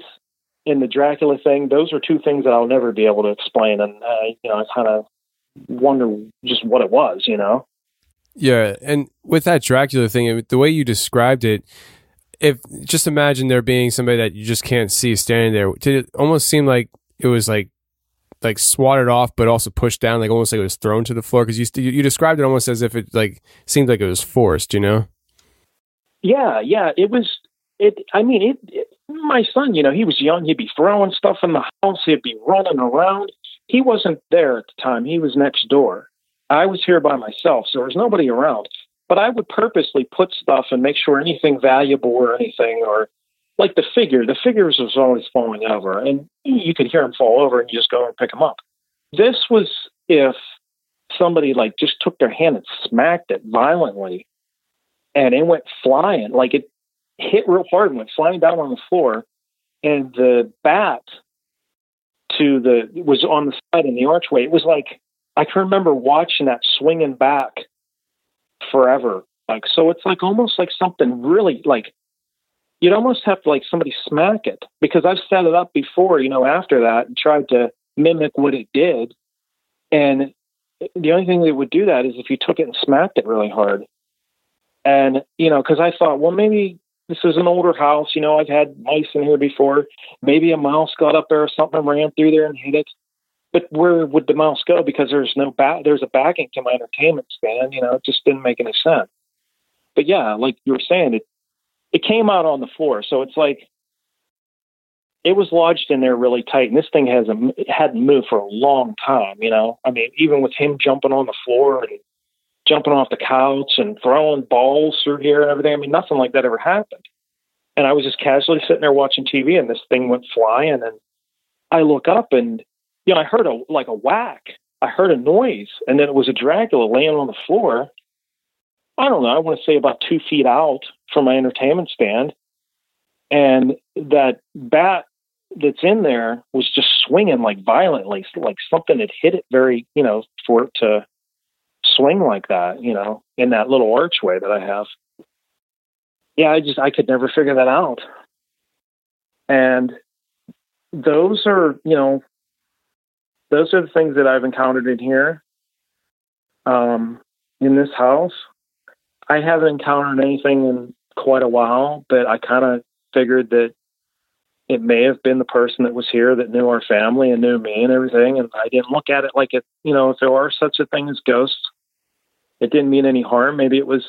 and the Dracula thing, those are two things that I'll never be able to explain. And, uh, you know, I kind of wonder just what it was, you know? Yeah, and with that Dracula thing, the way you described it, if just imagine there being somebody that you just can't see standing there, did it almost seem like it was like like swatted off, but also pushed down, like almost like it was thrown to the floor? Because you you described it almost as if it like seemed like it was forced, you know? Yeah, yeah, it was. It. I mean, it, it. My son, you know, he was young. He'd be throwing stuff in the house. He'd be running around. He wasn't there at the time. He was next door. I was here by myself, so there was nobody around. But I would purposely put stuff and make sure anything valuable or anything, or like the figure, the figures was always falling over, and you could hear them fall over, and you just go and pick them up. This was if somebody like just took their hand and smacked it violently, and it went flying, like it hit real hard and went flying down on the floor, and the bat to the was on the side in the archway. It was like I can remember watching that swinging back forever. Like so, it's like almost like something really like you'd almost have to like somebody smack it because I've set it up before, you know, after that and tried to mimic what it did. And the only thing that would do that is if you took it and smacked it really hard. And, you know, because I thought, well, maybe this is an older house. You know, I've had mice in here before. Maybe a mouse got up there or something ran through there and hit it. But where would the mouse go? Because there's no back, there's a backing to my entertainment stand. You know, it just didn't make any sense. But yeah, like you were saying, it it came out on the floor, so it's like it was lodged in there really tight, and this thing hasn't hadn't moved for a long time. You know, I mean, even with him jumping on the floor and jumping off the couch and throwing balls through here and everything. I mean, nothing like that ever happened. And I was just casually sitting there watching TV, and this thing went flying. And I look up, and you know, I heard a like a whack. I heard a noise, and then it was a Dracula laying on the floor. I don't know. I want to say about two feet out from my entertainment stand, and that bat that's in there was just swinging like violently, like something had hit it very, you know, for it to swing like that, you know, in that little archway that I have. Yeah, I just I could never figure that out. And those are, you know, those are the things that I've encountered in here. Um, in this house, I haven't encountered anything in quite a while, but I kind of figured that it may have been the person that was here that knew our family and knew me and everything. And I didn't look at it like it, you know, if there are such a thing as ghosts, it didn't mean any harm. Maybe it was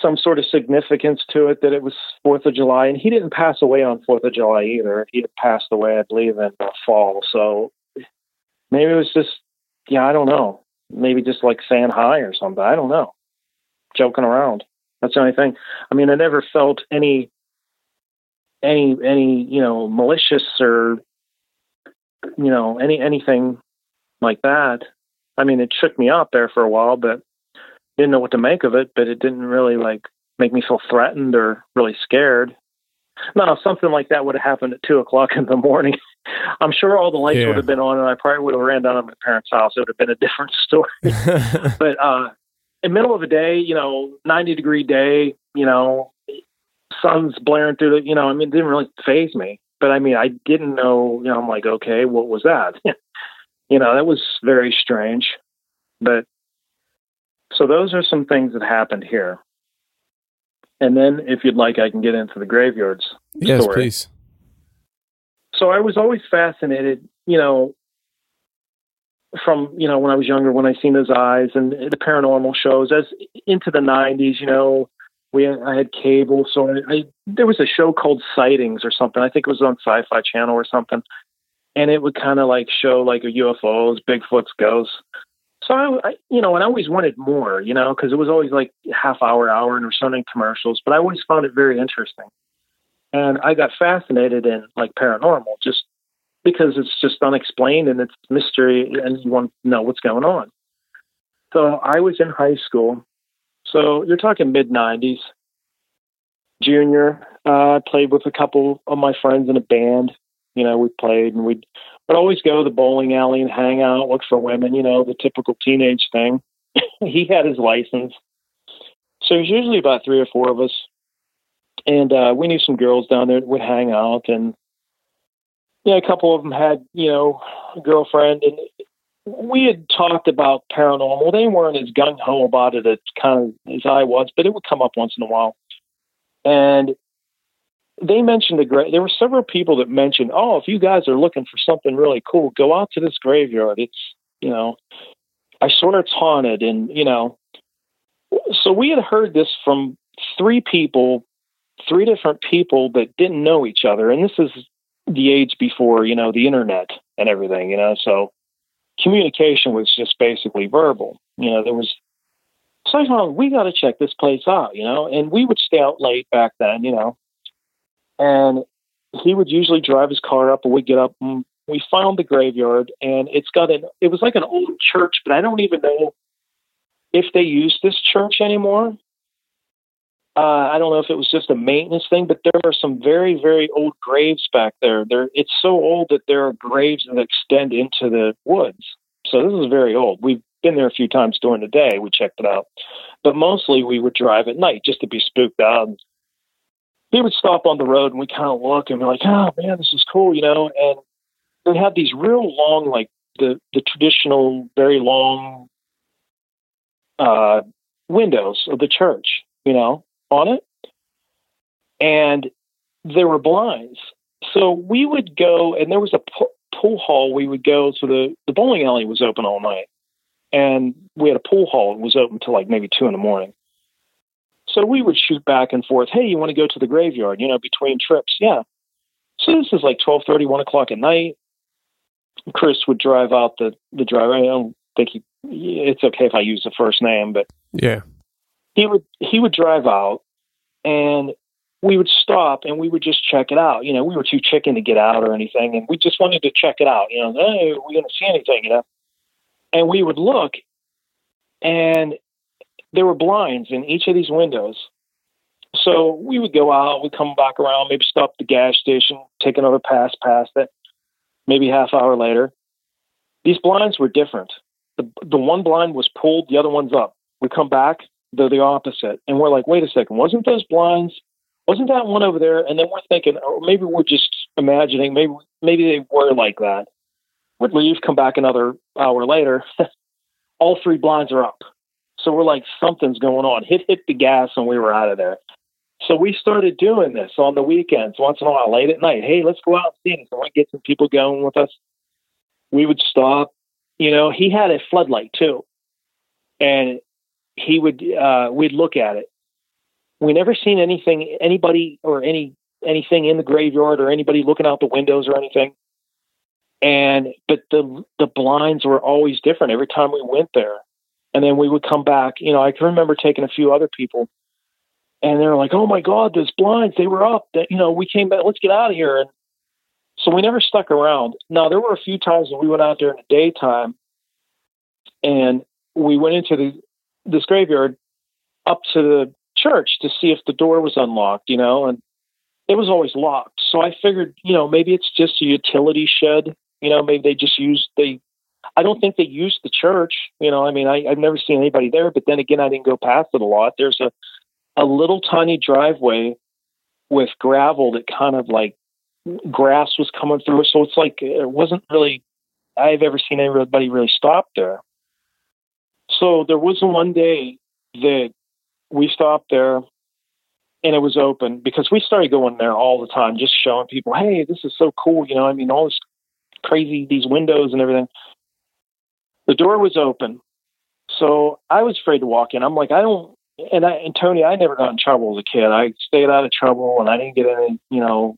some sort of significance to it that it was Fourth of July, and he didn't pass away on Fourth of July either. He passed away, I believe, in the fall. So maybe it was just, yeah, I don't know. Maybe just like saying hi or something. I don't know. Joking around. That's the only thing. I mean, I never felt any, any, any, you know, malicious or, you know, any anything like that. I mean, it shook me up there for a while, but didn't know what to make of it. But it didn't really like make me feel threatened or really scared. No, something like that would have happened at two o'clock in the morning. I'm sure all the lights Yeah. would have been on, and I probably would have ran down to my parents' house. It would have been a different story. but uh, in the middle of the day, you know, 90 degree day, you know, sun's blaring through the, you know, I mean, it didn't really faze me. But I mean, I didn't know, you know, I'm like, okay, what was that? you know, that was very strange. But so those are some things that happened here. And then, if you'd like, I can get into the graveyards yes, story. please. So I was always fascinated, you know, from you know when I was younger, when I seen those eyes and the paranormal shows. As into the '90s, you know, we I had cable, so I, I there was a show called Sightings or something. I think it was on Sci-Fi Channel or something, and it would kind of like show like a UFOs, Bigfoot's, ghosts. So I, I, you know, and I always wanted more, you know, because it was always like half hour, hour, and there were so commercials. But I always found it very interesting, and I got fascinated in like paranormal just because it's just unexplained and it's mystery, and you want to know what's going on. So I was in high school, so you're talking mid '90s, junior. Uh, I played with a couple of my friends in a band. You know, we played and we'd would always go to the bowling alley and hang out, look for women, you know, the typical teenage thing. he had his license. So there's usually about three or four of us, and uh, we knew some girls down there that would hang out, and yeah, a couple of them had you know a girlfriend, and we had talked about paranormal. They weren't as gung ho about it as kind of as I was, but it would come up once in a while, and they mentioned the grave. There were several people that mentioned, "Oh, if you guys are looking for something really cool, go out to this graveyard. It's you know, I swear it's haunted." And you know, so we had heard this from three people, three different people that didn't know each other, and this is the age before you know the internet and everything. You know, so communication was just basically verbal. You know, there was. So I we got to check this place out, you know, and we would stay out late back then, you know, and he would usually drive his car up and we'd get up and we found the graveyard and it's got an it was like an old church but i don't even know if they use this church anymore. Uh, i don't know if it was just a maintenance thing but there are some very very old graves back there. There it's so old that there are graves that extend into the woods. So this is very old. We've been there a few times during the day we checked it out. But mostly we would drive at night just to be spooked out he would stop on the road and we kind of look and be like, oh man, this is cool, you know. And they have these real long, like the the traditional, very long uh, windows of the church, you know, on it, and there were blinds. So we would go, and there was a pool hall. We would go to the the bowling alley was open all night, and we had a pool hall. It was open till like maybe two in the morning. So we would shoot back and forth. Hey, you want to go to the graveyard? You know, between trips. Yeah. So this is like twelve thirty, one o'clock at night. Chris would drive out the the driver. I don't think he. It's okay if I use the first name, but yeah, he would he would drive out, and we would stop and we would just check it out. You know, we were too chicken to get out or anything, and we just wanted to check it out. You know, hey, are we going to see anything? You know, and we would look, and there were blinds in each of these windows. So we would go out, we'd come back around, maybe stop at the gas station, take another pass past it, maybe half hour later. These blinds were different. The, the one blind was pulled, the other one's up. We come back, they're the opposite. And we're like, wait a second, wasn't those blinds, wasn't that one over there? And then we're thinking, or maybe we're just imagining, maybe maybe they were like that. We'd leave, come back another hour later. All three blinds are up. So we're like, something's going on. Hit hit the gas, and we were out of there. So we started doing this on the weekends, once in a while, late at night. Hey, let's go out and see. So I get some people going with us. We would stop. You know, he had a floodlight too, and he would. uh We'd look at it. We never seen anything, anybody or any anything in the graveyard or anybody looking out the windows or anything. And but the the blinds were always different every time we went there and then we would come back. You know, I can remember taking a few other people, and they were like, "Oh my God, those blinds! They were up. That you know, we came back. Let's get out of here." And so we never stuck around. Now there were a few times when we went out there in the daytime, and we went into the this graveyard up to the church to see if the door was unlocked. You know, and it was always locked. So I figured, you know, maybe it's just a utility shed. You know, maybe they just use they I don't think they used the church. You know, I mean, I, I've never seen anybody there, but then again, I didn't go past it a lot. There's a, a little tiny driveway with gravel that kind of like grass was coming through. So it's like, it wasn't really, I've ever seen anybody really stop there. So there was one day that we stopped there and it was open because we started going there all the time, just showing people, hey, this is so cool. You know, I mean, all this crazy, these windows and everything. The door was open. So I was afraid to walk in. I'm like, I don't, and I, and Tony, I never got in trouble as a kid. I stayed out of trouble and I didn't get in any, you know,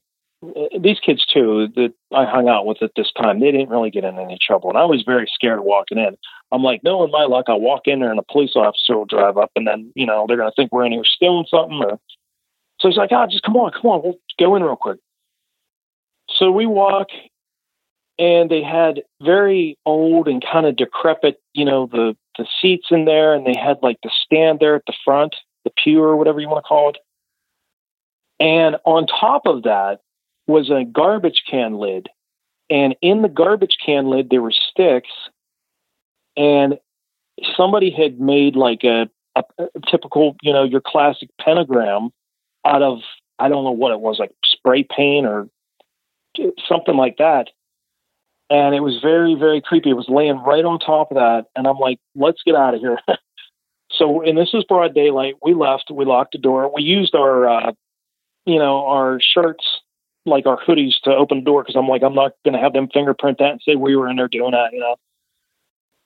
eh, these kids too that I hung out with at this time, they didn't really get in any trouble. And I was very scared of walking in. I'm like, no, in my luck, I'll walk in there and a police officer will drive up and then, you know, they're going to think we're in here stealing something. Or... So he's like, oh, just come on, come on, we'll go in real quick. So we walk and they had very old and kind of decrepit, you know, the the seats in there, and they had like the stand there at the front, the pew or whatever you want to call it. And on top of that was a garbage can lid, and in the garbage can lid there were sticks, and somebody had made like a a, a typical, you know, your classic pentagram out of I don't know what it was, like spray paint or something like that. And it was very, very creepy. It was laying right on top of that, and I'm like, let's get out of here. so, and this is broad daylight. We left. We locked the door. We used our, uh, you know, our shirts like our hoodies to open the door because I'm like, I'm not going to have them fingerprint that and say we were in there doing that, you know.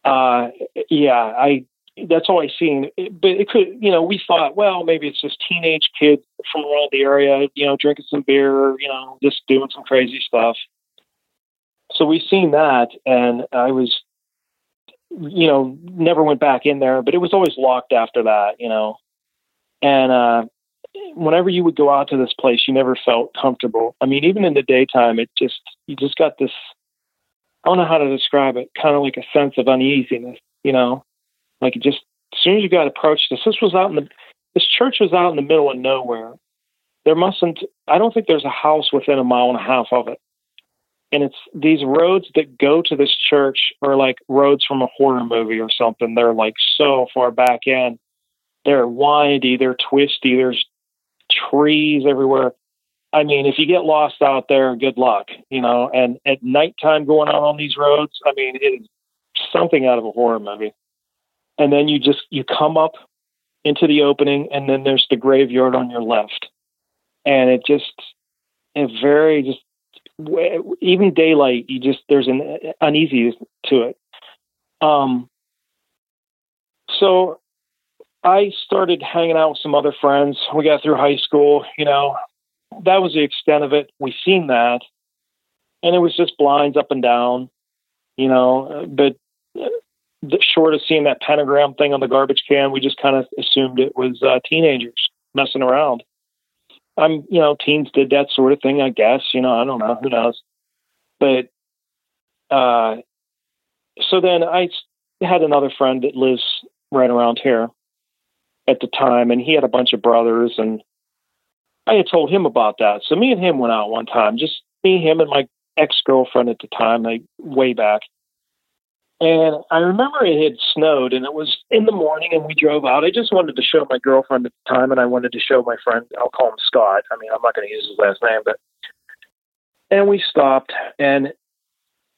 Uh, yeah, I that's all I seen. But it could, you know, we thought, well, maybe it's just teenage kids from around the area, you know, drinking some beer, you know, just doing some crazy stuff. So we've seen that, and I was, you know, never went back in there, but it was always locked after that, you know. And uh, whenever you would go out to this place, you never felt comfortable. I mean, even in the daytime, it just you just got this. I don't know how to describe it. Kind of like a sense of uneasiness, you know, like it just as soon as you got approached this, this was out in the this church was out in the middle of nowhere. There mustn't. I don't think there's a house within a mile and a half of it. And it's these roads that go to this church are like roads from a horror movie or something. They're like so far back in. They're windy, they're twisty, there's trees everywhere. I mean, if you get lost out there, good luck, you know. And at nighttime going out on these roads, I mean, it is something out of a horror movie. And then you just you come up into the opening, and then there's the graveyard on your left, and it just it very just even daylight, you just there's an uneasiness to it. Um, so I started hanging out with some other friends. We got through high school, you know, that was the extent of it. We seen that, and it was just blinds up and down, you know. But short of seeing that pentagram thing on the garbage can, we just kind of assumed it was uh, teenagers messing around. I'm, you know, teens did that sort of thing, I guess. You know, I don't know, who knows. But uh, so then I had another friend that lives right around here at the time, and he had a bunch of brothers, and I had told him about that. So me and him went out one time, just me, him, and my ex girlfriend at the time, like way back. And I remember it had snowed, and it was in the morning, and we drove out. I just wanted to show my girlfriend at the time, and I wanted to show my friend. I'll call him Scott. I mean, I'm not going to use his last name, but and we stopped, and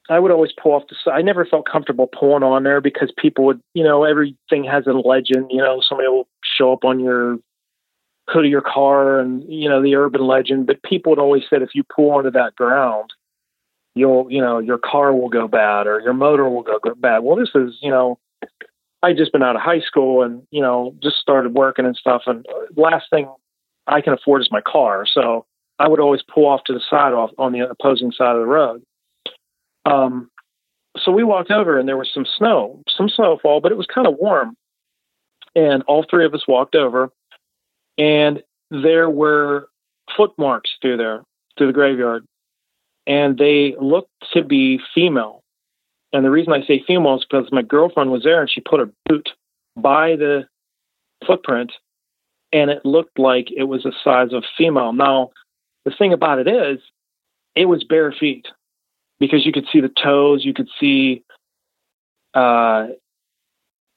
I would always pull off the side. I never felt comfortable pulling on there because people would, you know, everything has a legend. You know, somebody will show up on your hood of your car and, you know, the urban legend. But people would always said if you pull onto that ground, you'll, you know, your car will go bad or your motor will go bad. Well, this is, you know, I just been out of high school and, you know, just started working and stuff. And last thing I can afford is my car. So I would always pull off to the side off on the opposing side of the road. Um, so we walked over and there was some snow, some snowfall, but it was kind of warm. And all three of us walked over and there were footmarks through there, through the graveyard. And they looked to be female. And the reason I say female is because my girlfriend was there and she put her boot by the footprint and it looked like it was the size of female. Now, the thing about it is, it was bare feet because you could see the toes, you could see, uh,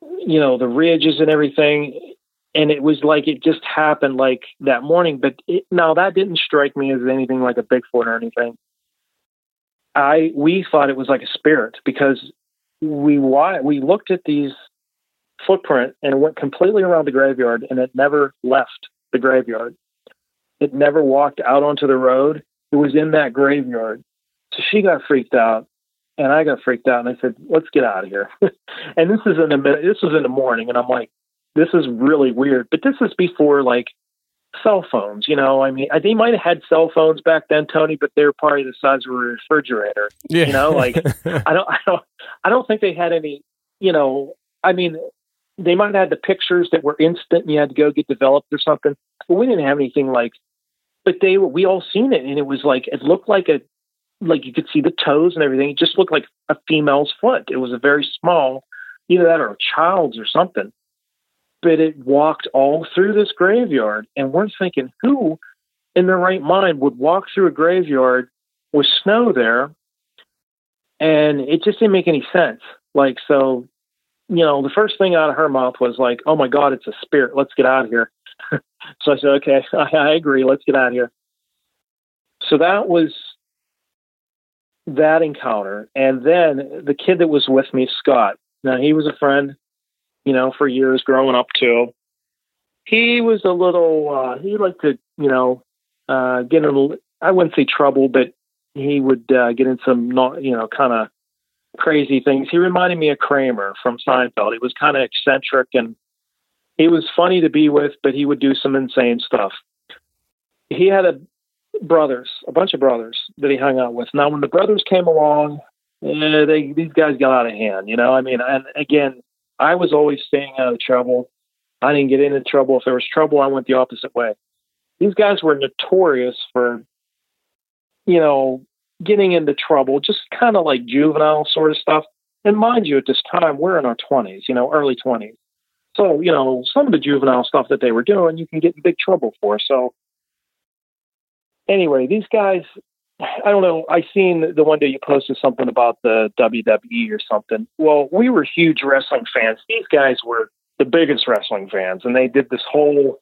you know, the ridges and everything. And it was like it just happened like that morning. But it, now that didn't strike me as anything like a Bigfoot or anything. I we thought it was like a spirit because we we looked at these footprint and it went completely around the graveyard and it never left the graveyard. It never walked out onto the road. It was in that graveyard. So she got freaked out, and I got freaked out, and I said, "Let's get out of here." and this is in the this was in the morning, and I'm like, "This is really weird." But this is before like cell phones. You know, I mean, they might have had cell phones back then, Tony, but they're probably the size of a refrigerator. Yeah. You know, like I don't, I don't, I don't think they had any. You know, I mean, they might have had the pictures that were instant, and you had to go get developed or something. But we didn't have anything like. But they, we all seen it, and it was like it looked like a like you could see the toes and everything. It just looked like a female's foot. It was a very small, either that or a child's or something. But it walked all through this graveyard, and we're thinking, who in their right mind would walk through a graveyard with snow there? And it just didn't make any sense. Like, so you know, the first thing out of her mouth was like, "Oh my God, it's a spirit. Let's get out of here." so I said, "Okay, I, I agree. Let's get out of here." So that was that encounter, and then the kid that was with me, Scott. Now he was a friend, you know, for years growing up too. He was a little. Uh, he liked to, you know, uh, get in. I wouldn't say trouble, but he would uh, get in some, not, you know, kind of crazy things. He reminded me of Kramer from Seinfeld. He was kind of eccentric and he was funny to be with, but he would do some insane stuff. He had a brothers, a bunch of brothers that he hung out with. Now, when the brothers came along, eh, they these guys got out of hand. You know, I mean, and again, I was always staying out of trouble. I didn't get into trouble. If there was trouble, I went the opposite way. These guys were notorious for, you know, getting into trouble, just kind of like juvenile sort of stuff. And mind you, at this time, we're in our 20s, you know, early 20s. So, you know, some of the juvenile stuff that they were doing, you can get in big trouble for. So, anyway, these guys, I don't know. I seen the one day you posted something about the WWE or something. Well, we were huge wrestling fans. These guys were the biggest wrestling fans, and they did this whole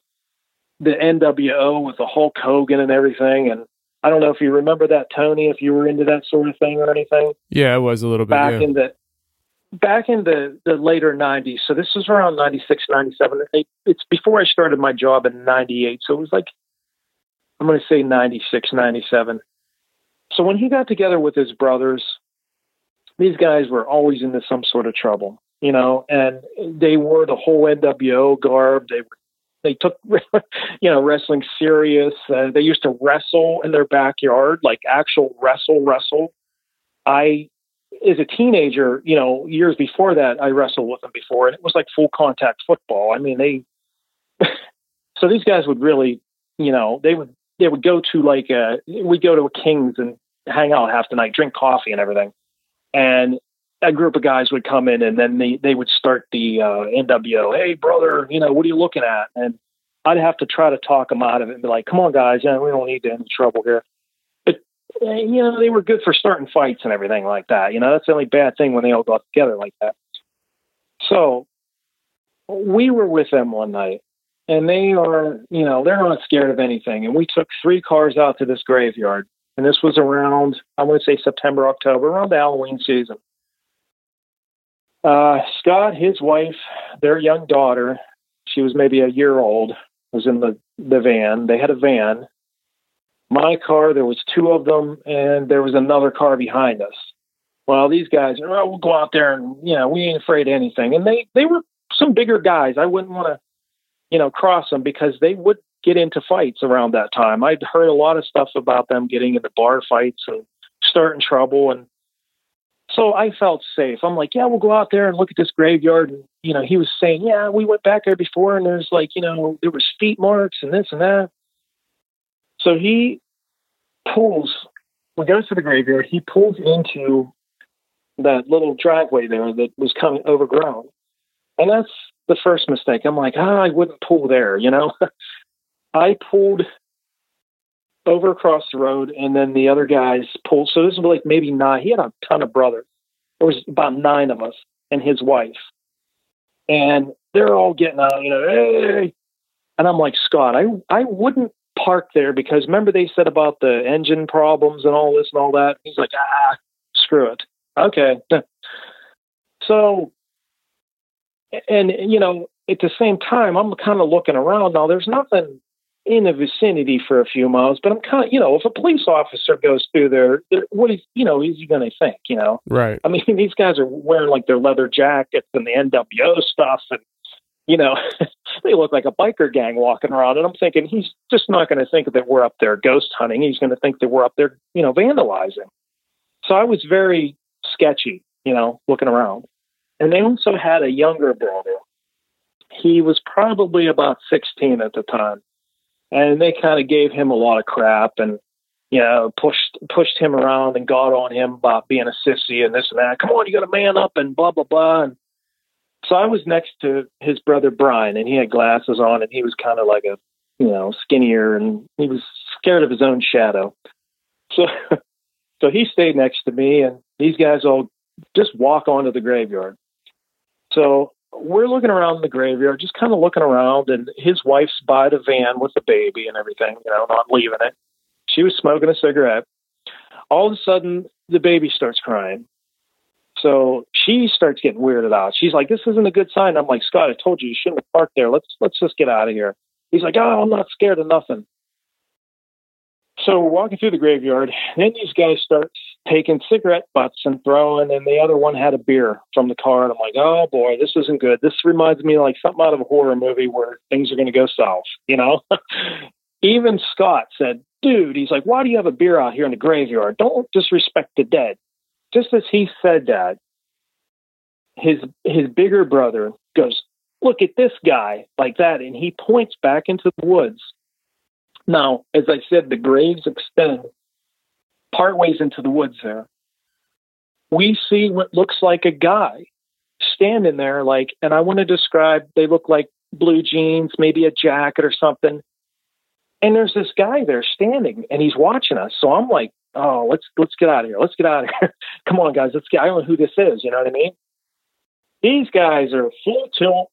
the NWO with the Hulk Hogan and everything. And I don't know if you remember that, Tony, if you were into that sort of thing or anything. Yeah, it was a little bit. Back yeah. in the back in the, the later 90s. So this was around 96, 97. It's before I started my job in 98. So it was like, I'm going to say 96, 97. So when he got together with his brothers, these guys were always into some sort of trouble, you know, and they wore the whole NWO garb. They were they took you know wrestling serious. Uh, they used to wrestle in their backyard, like actual wrestle wrestle. I as a teenager, you know, years before that, I wrestled with them before, and it was like full contact football. I mean, they. so these guys would really, you know, they would they would go to like a we'd go to a King's and hang out half the night, drink coffee and everything, and a group of guys would come in and then they they would start the uh, NWO. Hey, brother, you know what are you looking at? And I'd have to try to talk them out of it and be like, "Come on, guys, you know, we don't need to any trouble here." But uh, you know, they were good for starting fights and everything like that. You know, that's the only bad thing when they all got together like that. So we were with them one night, and they are, you know, they're not scared of anything. And we took three cars out to this graveyard, and this was around, I want to say September, October, around the Halloween season. Uh, Scott, his wife, their young daughter, she was maybe a year old, was in the, the van. They had a van. My car, there was two of them, and there was another car behind us. Well, these guys, oh, we'll go out there and, you know, we ain't afraid of anything. And they, they were some bigger guys. I wouldn't want to, you know, cross them because they would get into fights around that time. I'd heard a lot of stuff about them getting into bar fights and starting trouble. And so I felt safe. I'm like, yeah, we'll go out there and look at this graveyard. And, you know, he was saying, yeah, we went back there before and there's like, you know, there was feet marks and this and that. So he pulls, we go to the graveyard. He pulls into that little driveway there that was coming overgrown. And that's the first mistake. I'm like, ah, I wouldn't pull there, you know? I pulled over across the road, and then the other guys pulled. So this was like maybe nine. He had a ton of brothers. There was about nine of us and his wife, and they're all getting out. You know, hey, and I'm like Scott. I I wouldn't park there because remember they said about the engine problems and all this and all that. He's like, ah, screw it. Okay. So, and you know, at the same time, I'm kind of looking around now. There's nothing in the vicinity for a few miles, but I'm kind of, you know, if a police officer goes through there, what is, you know, is he going to think, you know? Right. I mean, these guys are wearing like their leather jackets and the NWO stuff, and you know, they look like a biker gang walking around. And I'm thinking he's just not going to think that we're up there ghost hunting. He's going to think that we're up there, you know, vandalizing. So I was very sketchy, you know, looking around. And they also had a younger brother. He was probably about 16 at the time and they kind of gave him a lot of crap and you know pushed pushed him around and got on him about being a sissy and this and that. Come on, you got to man up and blah blah blah. And so I was next to his brother Brian, and he had glasses on, and he was kind of like a you know skinnier, and he was scared of his own shadow. So so he stayed next to me, and these guys all just walk onto the graveyard. So we're looking around the graveyard, just kind of looking around, and his wife's by the van with the baby and everything, you know, not leaving it. She was smoking a cigarette. All of a sudden, the baby starts crying. So she starts getting weirded out. She's like, "This isn't a good sign." I'm like, "Scott, I told you you shouldn't have parked there. Let's let's just get out of here." He's like, "Oh, I'm not scared of nothing." So we're walking through the graveyard. Then these guys start taking cigarette butts and throwing, and the other one had a beer from the car. And I'm like, oh boy, this isn't good. This reminds me like something out of a horror movie where things are going to go south, you know? Even Scott said, dude, he's like, why do you have a beer out here in the graveyard? Don't disrespect the dead. Just as he said that, his his bigger brother goes, look at this guy like that, and he points back into the woods. Now, as I said, the graves extend part ways into the woods there. We see what looks like a guy standing there, like, and I want to describe, they look like blue jeans, maybe a jacket or something. And there's this guy there standing and he's watching us. So I'm like, oh, let's let's get out of here. Let's get out of here. Come on, guys, let's get I don't know who this is, you know what I mean? These guys are full tilt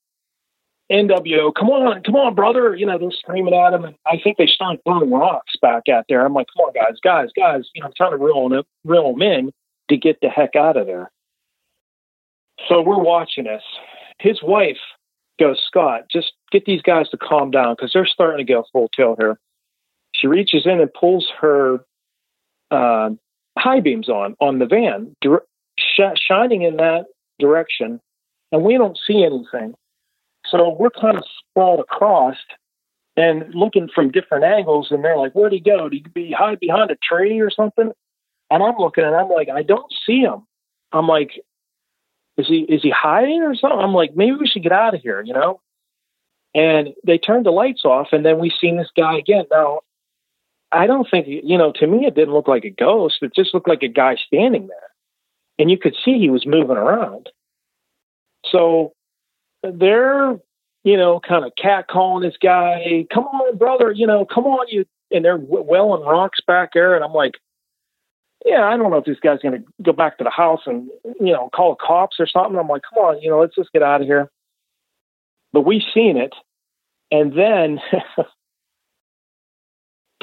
NWO, come on, come on, brother. You know, they're screaming at him. And I think they start throwing rocks back out there. I'm like, come on, guys, guys, guys. You know, I'm trying to reel them, reel them in to get the heck out of there. So we're watching this. His wife goes, Scott, just get these guys to calm down because they're starting to go full tilt here. She reaches in and pulls her uh, high beams on on the van, sh- shining in that direction, and we don't see anything. So we're kind of sprawled across and looking from different angles, and they're like, "Where'd he go? Did he be hide behind a tree or something?" And I'm looking, and I'm like, "I don't see him." I'm like, "Is he is he hiding or something?" I'm like, "Maybe we should get out of here," you know. And they turned the lights off, and then we seen this guy again. Now, I don't think you know. To me, it didn't look like a ghost. It just looked like a guy standing there, and you could see he was moving around. So they're you know kind of catcalling this guy. Come on, brother, you know, come on, you. And they're welling rocks back there, and I'm like, yeah, I don't know if this guy's going to go back to the house and you know call the cops or something. I'm like, come on, you know, let's just get out of here. But we've seen it, and then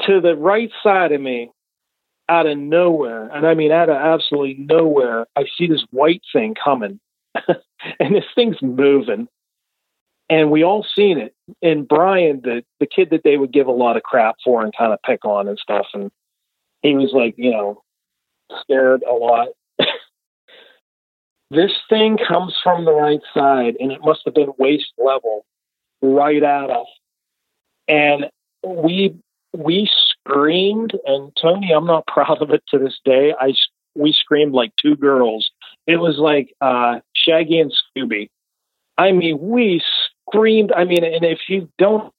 to the right side of me, out of nowhere, and I mean out of absolutely nowhere, I see this white thing coming. and this thing's moving. And we all seen it. And Brian, the the kid that they would give a lot of crap for and kind of pick on and stuff, and he was like, you know, scared a lot. this thing comes from the right side, and it must have been waist level, right at us. And we we screamed, and Tony, I'm not proud of it to this day. I we screamed like two girls. It was like uh, Shaggy and Scooby. I mean, we screamed. I mean, and if you don't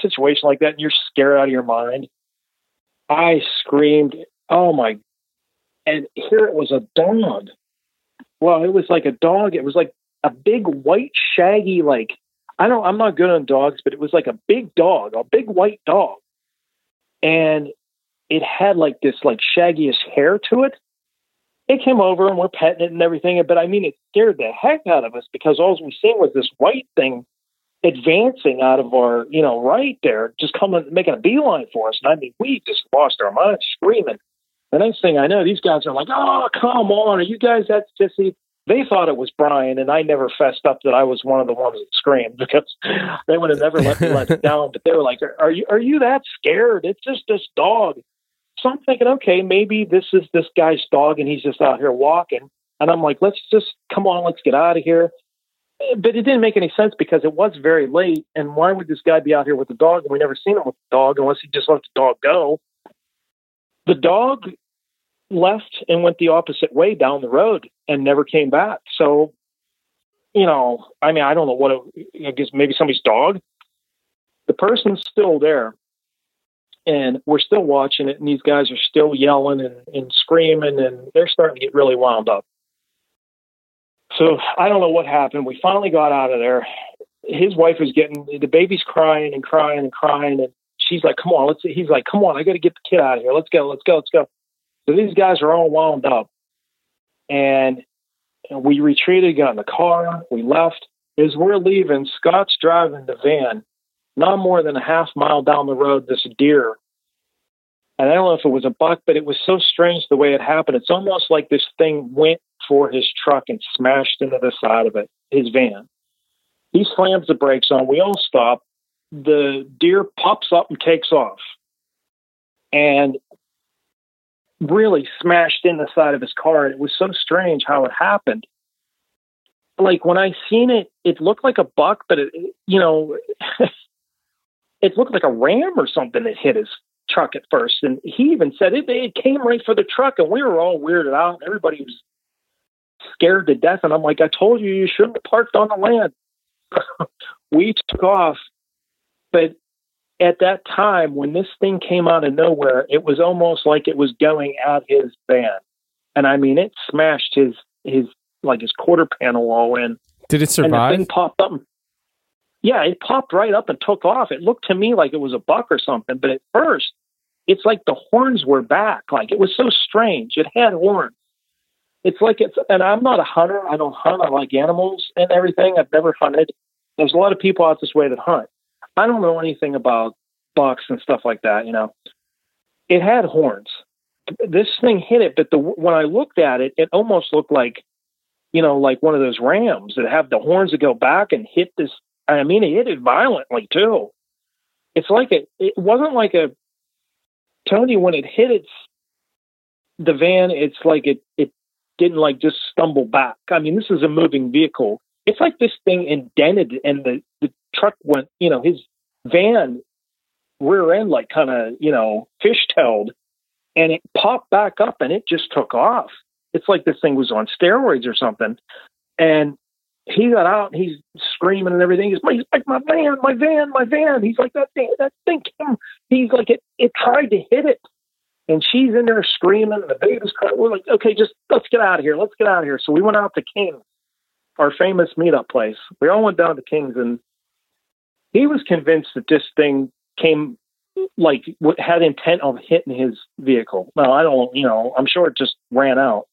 situation like that and you're scared out of your mind, I screamed, "Oh my!" And here it was a dog. Well, it was like a dog. It was like a big white shaggy, like I don't. I'm not good on dogs, but it was like a big dog, a big white dog, and it had like this like shaggiest hair to it it came over and we're petting it and everything. But I mean, it scared the heck out of us because all we seen was this white thing advancing out of our, you know, right there, just coming, making a beeline for us. And I mean, we just lost our minds screaming. The next thing I know, these guys are like, oh, come on. Are you guys that sissy? They thought it was Brian, and I never fessed up that I was one of the ones that screamed because they would have never let me let down. But they were like, "Are you are you that scared? It's just this dog." So I'm thinking, okay, maybe this is this guy's dog and he's just out here walking. And I'm like, let's just come on, let's get out of here. But it didn't make any sense because it was very late. And why would this guy be out here with the dog? And we never seen him with the dog unless he just let the dog go. The dog left and went the opposite way down the road and never came back. So, you know, I mean, I don't know what it, I guess maybe somebody's dog. The person's still there and we're still watching it and these guys are still yelling and, and screaming and they're starting to get really wound up. So i don't know what happened. We finally got out of there. His wife was getting the baby's crying and crying and crying and she's like come on let's he's like come on i got to get the kid out of here. Let's go let's go let's go. So these guys are all wound up. And and we retreated, got in the car, we left. As we're leaving, Scott's driving the van. Not more than a half mile down the road, this deer. And I don't know if it was a buck, but it was so strange the way it happened. It's almost like this thing went for his truck and smashed into the side of it, his van. He slams the brakes on. We all stop. The deer pops up and takes off. And really smashed in the side of his car. And it was so strange how it happened. Like when I seen it, it looked like a buck, but it, you know, it looked like a ram or something that hit his truck at first. And he even said it, it came right for the truck, and we were all weirded out. Everybody was scared to death. And I'm like, I told you, you shouldn't have parked on the land. we took off, but at that time when this thing came out of nowhere, it was almost like it was going at his van. And I mean, it smashed his his like his quarter panel all in. Did it survive? And the thing popped up. Yeah, it popped right up and took off. It looked to me like it was a buck or something, but at first, it's like the horns were back. Like it was so strange. It had horns. It's like it's, and I'm not a hunter. I don't hunt. I like animals and everything. I've never hunted. There's a lot of people out this way that hunt. I don't know anything about bucks and stuff like that. You know, it had horns. This thing hit it, but the when I looked at it, it almost looked like, you know, like one of those rams that have the horns that go back and hit this. I mean, it hit it violently too. It's like it. It wasn't like a Tony when it hit its the van. It's like it it didn't like just stumble back. I mean, this is a moving vehicle. It's like this thing indented and the, the truck went, you know, his van rear end like kind of, you know, fishtailed and it popped back up and it just took off. It's like this thing was on steroids or something. And he got out and he's screaming and everything. He's, like, my van, my van, my van. He's like, that thing, that thing came. He's like, it, it tried to hit it. And she's in there screaming and the baby's crying. We're like, okay, just let's get out of here. Let's get out of here. So we went out to King's, our famous meetup place. We all went down to King's and he was convinced that this thing came like had intent of hitting his vehicle. Now I don't, you know, I'm sure it just ran out.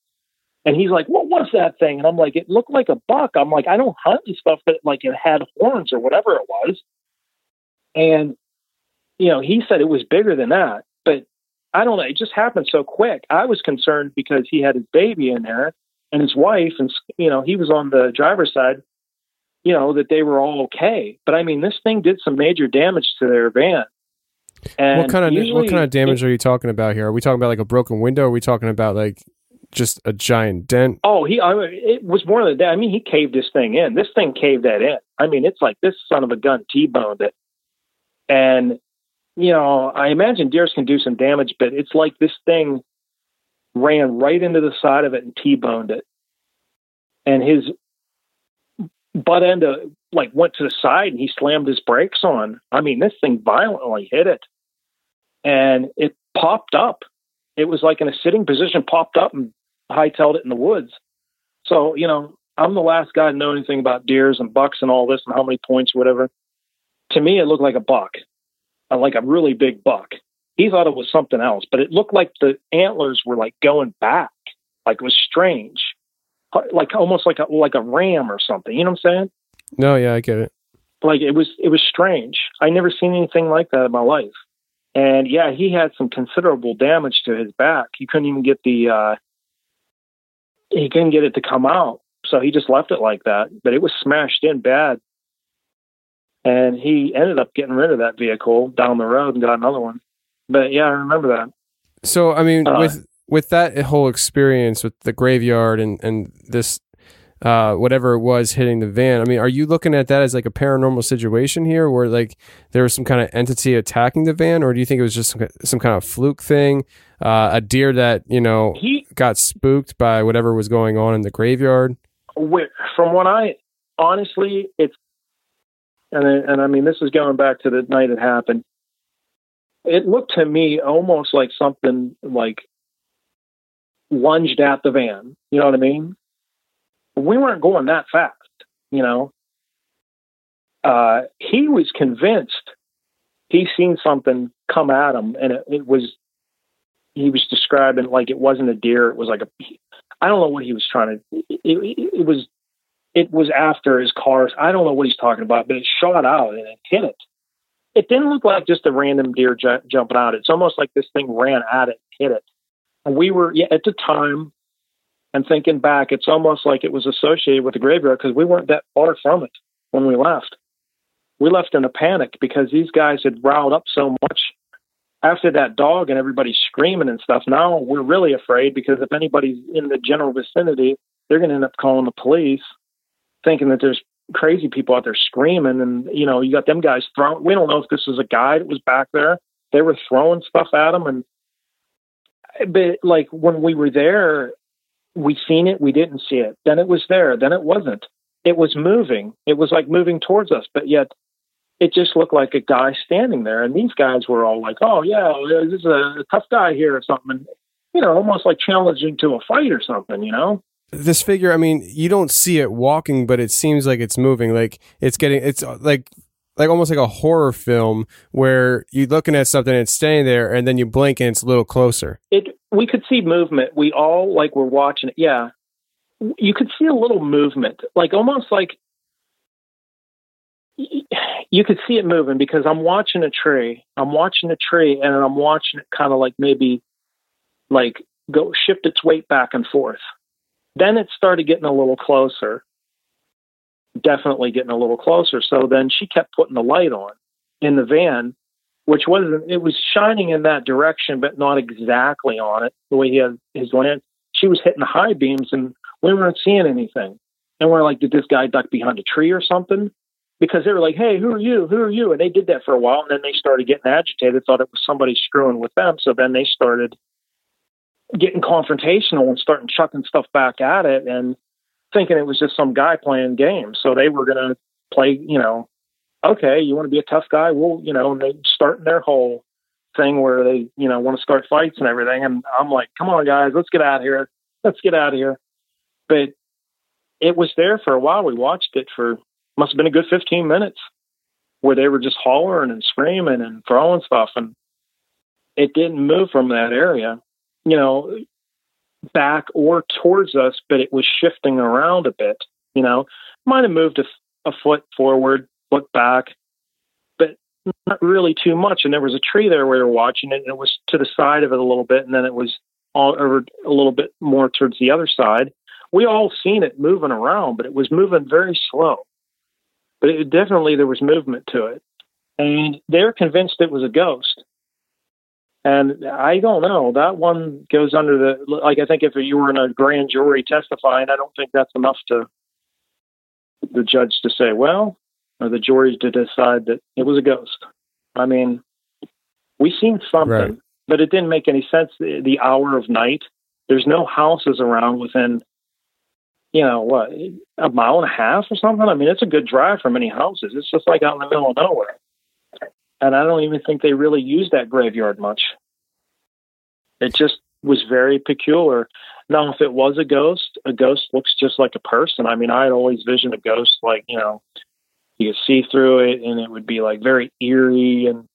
And he's like, "What was that thing?" And I'm like, "It looked like a buck." I'm like, "I don't hunt and stuff, but like it had horns or whatever it was." And you know, he said it was bigger than that, but I don't know. It just happened so quick. I was concerned because he had his baby in there and his wife, and you know, he was on the driver's side you know, that they were all okay. But I mean, this thing did some major damage to their van. And what kind of what kind of damage it, are you talking about here? Are we talking about like a broken window? Are we talking about like just a giant dent? Oh, he I, it was more than that. I mean, he caved this thing in. This thing caved that in. I mean, it's like this son of a gun t-boned it. And you know, I imagine deers can do some damage, but it's like this thing ran right into the side of it and t-boned it. And his butt end of, like went to the side and he slammed his brakes on. I mean, this thing violently hit it, and it popped up. It was like in a sitting position, popped up and hightailed it in the woods. So you know, I'm the last guy to know anything about deers and bucks and all this and how many points, whatever. To me, it looked like a buck, uh, like a really big buck. He thought it was something else, but it looked like the antlers were like going back, like it was strange like almost like a like a ram or something. You know what I'm saying? No, yeah, I get it. Like it was it was strange. I never seen anything like that in my life. And yeah, he had some considerable damage to his back. He couldn't even get the uh he couldn't get it to come out. So he just left it like that. But it was smashed in bad. And he ended up getting rid of that vehicle down the road and got another one. But yeah, I remember that. So I mean, uh, with with that whole experience with the graveyard and and this uh, whatever it was hitting the van. I mean, are you looking at that as like a paranormal situation here, where like there was some kind of entity attacking the van, or do you think it was just some, some kind of fluke thing, uh, a deer that you know he, got spooked by whatever was going on in the graveyard? From what I honestly, it's and and I mean this is going back to the night it happened. It looked to me almost like something like lunged at the van. You know what I mean? We weren't going that fast, you know. Uh, he was convinced he seen something come at him, and it, it was he was describing like it wasn't a deer. It was like a I don't know what he was trying to. it, it, it was it was after his car. I don't know what he's talking about, but it shot out and it hit it. It didn't look like just a random deer ju- jumping out. It's almost like this thing ran at it, hit it. And we were yeah, at the time, and thinking back, it's almost like it was associated with the graveyard because we weren't that far from it when we left. We left in a panic because these guys had riled up so much after that dog and everybody screaming and stuff. Now we're really afraid because if anybody's in the general vicinity, they're going to end up calling the police thinking that there's crazy people out there screaming and you know you got them guys throwing we don't know if this was a guy that was back there they were throwing stuff at them and but like when we were there we seen it we didn't see it. Then it was there then it wasn't. It was moving. It was like moving towards us but yet it just looked like a guy standing there and these guys were all like oh yeah this is a tough guy here or something and, you know almost like challenging to a fight or something you know? This figure i mean you don't see it walking but it seems like it's moving. Like it's getting it's like like almost like a horror film where you're looking at something and it's staying there and then you blink and it's a little closer. It we could see movement. We all like were watching it. Yeah. You could see a little movement. Like almost like you could see it moving because i'm watching a tree. I'm watching a tree and i'm watching it kind of like maybe like go shift its weight back and forth. Then it started getting a little closer, definitely getting a little closer. So then she kept putting the light on in the van, which wasn't, it was shining in that direction, but not exactly on it the way he had his lamp. She was hitting the high beams and we weren't seeing anything. And we're like, did this guy duck behind a tree or something? Because they were like, hey, who are you? Who are you? And they did that for a while. And then they started getting agitated, thought it was somebody screwing with them. So then they started getting confrontational and starting chucking stuff back at it and thinking it was just some guy playing games. So they were going to play, you know, okay, you want to be a tough guy? Well, you know, and they start their whole thing where they, you know, want to start fights and everything. And I'm like, come on, guys, let's get out of here. Let's get out of here. But it was there for a while. We watched it for, must have been a good 15 minutes where they were just hollering and screaming and throwing stuff. And it didn't move from that area you know, back or towards us, but it was shifting around a bit. You know, might have moved a, a foot forward, foot back, but not really too much. And there was a tree there we were watching it, and it was to the side of it a little bit, and then it was all over a little bit more towards the other side. We all seen it moving around, but it was moving very slow. But it definitely there was movement to it, and they're convinced it was a ghost. And I don't know. That one goes under the like. I think if you were in a grand jury testifying, I don't think that's enough to the judge to say, well, or the jury to decide that it was a ghost. I mean, we seen something, right. but it didn't make any sense. The, the hour of night. There's no houses around within, you know, what a mile and a half or something. I mean, it's a good drive from any houses. It's just like out in the middle of nowhere and I don't even think they really used that graveyard much. It just was very peculiar. Now, if it was a ghost, a ghost looks just like a person. I mean, I had always visioned a ghost like you know, you could see through it, and it would be like very eerie and.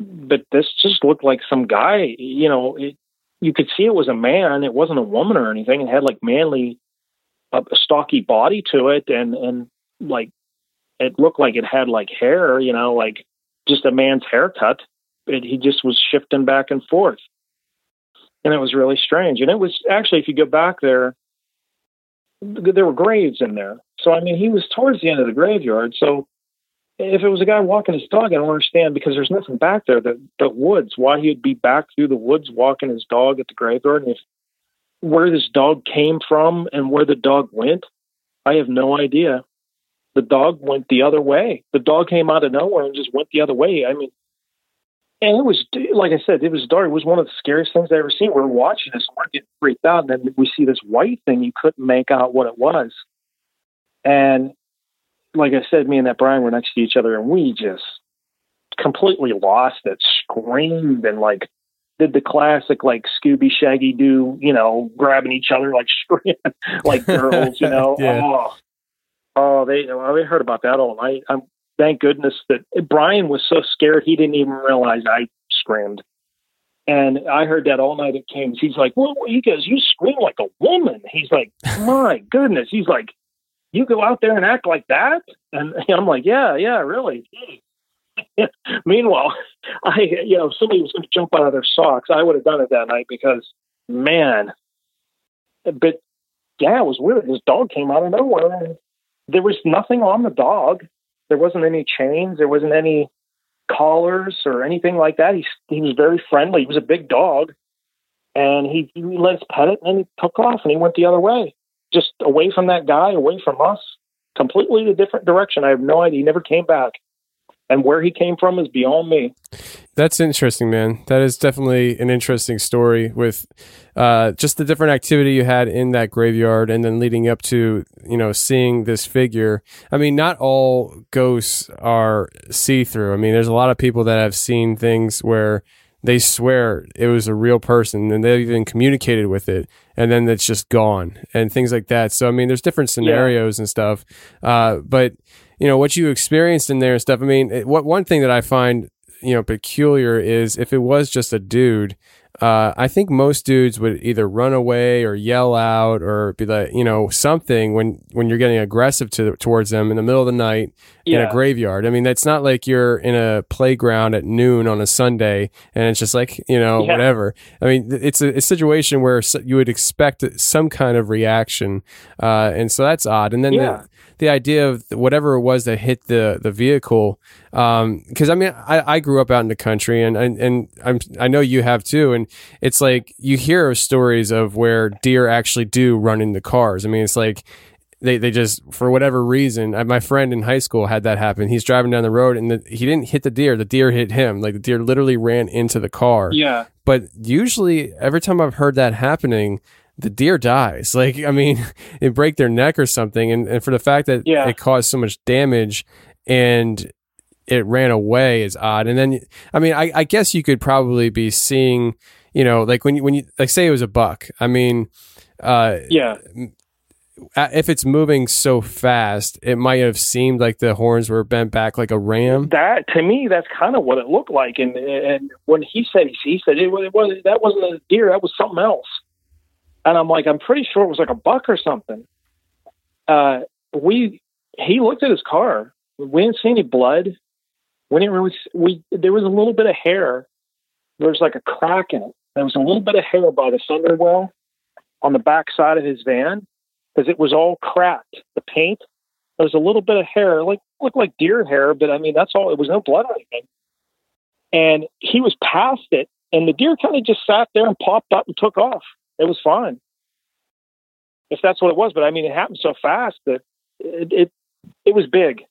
But this just looked like some guy. You know, it, you could see it was a man. It wasn't a woman or anything. It had like manly, a, stocky body to it, and and like it looked like it had like hair. You know, like just a man's haircut. It, he just was shifting back and forth. And it was really strange. And it was actually, if you go back there, there were graves in there. So, I mean, he was towards the end of the graveyard. So, if it was a guy walking his dog, I don't understand because there's nothing back there that the woods. Why he'd be back through the woods walking his dog at the graveyard, and if where this dog came from and where the dog went, I have no idea the dog went the other way. The dog came out of nowhere and just went the other way. I mean, and it was like I said, it was dark. It was one of the scariest things I ever seen. We are watching this, and we're getting freaked out, and then we see this white thing. You couldn't make out what it was, and like I said, me and that Brian were next to each other, and we just completely lost it. Screamed and like did the classic like Scooby Shaggy do, you know, grabbing each other like like girls, you know. yeah. Oh, Oh, they well, we heard about that all night. I'm thank goodness that Brian was so scared he didn't even realize I screamed. And I heard that all night at King's. He's like, well, he goes, you scream like a woman. He's like, my goodness. He's like, you go out there and act like that? And I'm like, yeah, yeah, really. Meanwhile, I, you know, if somebody was going to jump out of their socks, I would have done it that night because, man, but yeah, it was weird. This dog came out of nowhere. And there was nothing on the dog. There wasn't any chains. There wasn't any collars or anything like that. He he was very friendly. He was a big dog, and he, he let us pet it, and then he took off and he went the other way, just away from that guy, away from us, completely a different direction. I have no idea. He never came back, and where he came from is beyond me. That's interesting, man. That is definitely an interesting story with uh, just the different activity you had in that graveyard and then leading up to, you know, seeing this figure. I mean, not all ghosts are see through. I mean, there's a lot of people that have seen things where they swear it was a real person and they've even communicated with it and then it's just gone and things like that. So, I mean, there's different scenarios and stuff. Uh, but, you know, what you experienced in there and stuff. I mean, it, what one thing that I find you know peculiar is if it was just a dude uh, I think most dudes would either run away or yell out or be like, you know, something when when you're getting aggressive to towards them in the middle of the night in a graveyard. I mean, it's not like you're in a playground at noon on a Sunday and it's just like, you know, Yeah. whatever. I mean, it's a, a situation where you would expect some kind of reaction, uh, and so that's odd. And then Yeah. the the idea of whatever it was that hit the the vehicle because I mean I, I grew up out in the country and and, and I'm, I know you have too and it's like you hear of stories of where deer actually do run into cars. I mean it's like they, they just for whatever reason uh, my friend in high school had that happen. He's driving down the road and the, he didn't hit the deer. The deer hit him. Like the deer literally ran into the car. Yeah. but usually every time I've heard that happening, the deer dies. Like, I mean, they break their neck or something. And, and for the fact that Yeah. it caused so much damage and it ran away is odd. And then, I mean, I, I guess you could probably be seeing, you know, like when you, when you, like say it was a buck. I mean, uh, Yeah. if it's moving so fast, it might have seemed like the horns were bent back like a ram. That to me, that's kind of what it looked like. And and when he said he said it was, it was that wasn't a deer, that was something else. And I'm like, I'm pretty sure it was like a buck or something. Uh, we he looked at his car. We didn't see any blood. We didn't really. We there was a little bit of hair. There was like a crack in it. There was a little bit of hair by the fender well on the back side of his van because it was all cracked. The paint. There was a little bit of hair, like looked like deer hair, but I mean that's all. It was no blood or anything. And he was past it, and the deer kind of just sat there and popped up and took off. It was fine, if that's what it was. But I mean, it happened so fast that it it, it was big.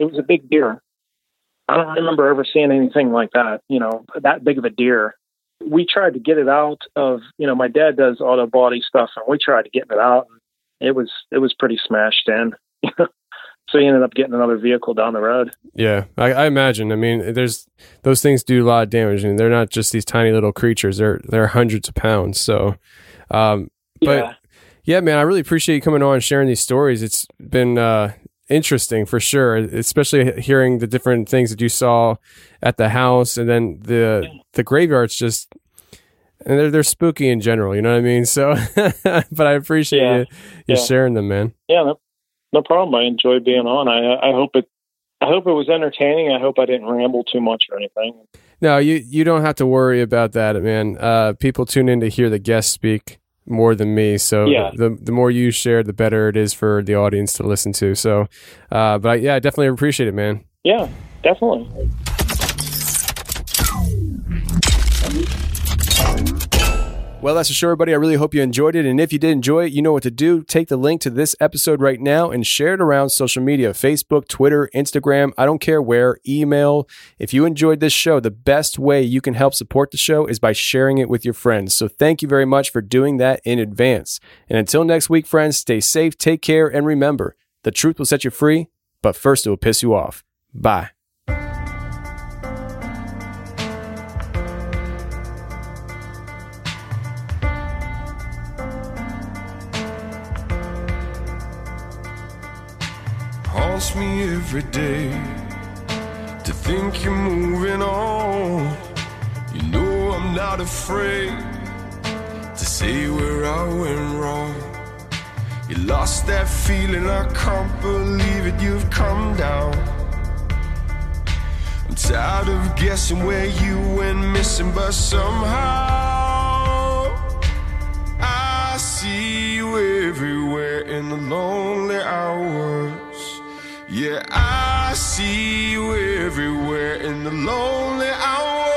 It was a big deer. I don't remember ever seeing anything like that. You know, that big of a deer. We tried to get it out of. You know, my dad does auto body stuff, and we tried to get it out. And it was it was pretty smashed in. so he ended up getting another vehicle down the road. Yeah, I, I imagine. I mean, there's those things do a lot of damage, and they're not just these tiny little creatures. They're they're hundreds of pounds. So, um, but Yeah. yeah, man, I really appreciate you coming on and sharing these stories. It's been uh, interesting for sure, especially hearing the different things that you saw at the house, and then the the graveyard's just. And they're they're spooky in general, you know what I mean. So, but I appreciate Yeah. you you Yeah. sharing them, man. yeah, no, no problem. I enjoyed being on. I I hope it I hope it was entertaining. I hope I didn't ramble too much or anything. No, you you don't have to worry about that, man. Uh, people tune in to hear the guests speak more than me, so Yeah. the the more you share, the better it is for the audience to listen to. So, uh, but I, yeah, I definitely appreciate it, man. Yeah, definitely. Well, that's a show, everybody. I really hope you enjoyed it. And if you did enjoy it, you know what to do. Take the link to this episode right now and share it around social media Facebook, Twitter, Instagram. I don't care where, email. If you enjoyed this show, the best way you can help support the show is by sharing it with your friends. So thank you very much for doing that in advance. And until next week, friends, stay safe, take care, and remember the truth will set you free, but first it will piss you off. Bye. Haunts me every day to think you're moving on. You know I'm not afraid to say where I went wrong. You lost that feeling, I can't believe it, you've come down. I'm tired of guessing where you went missing, but somehow I see you everywhere in the lonely hours. Yeah, I see you everywhere in the lonely hours.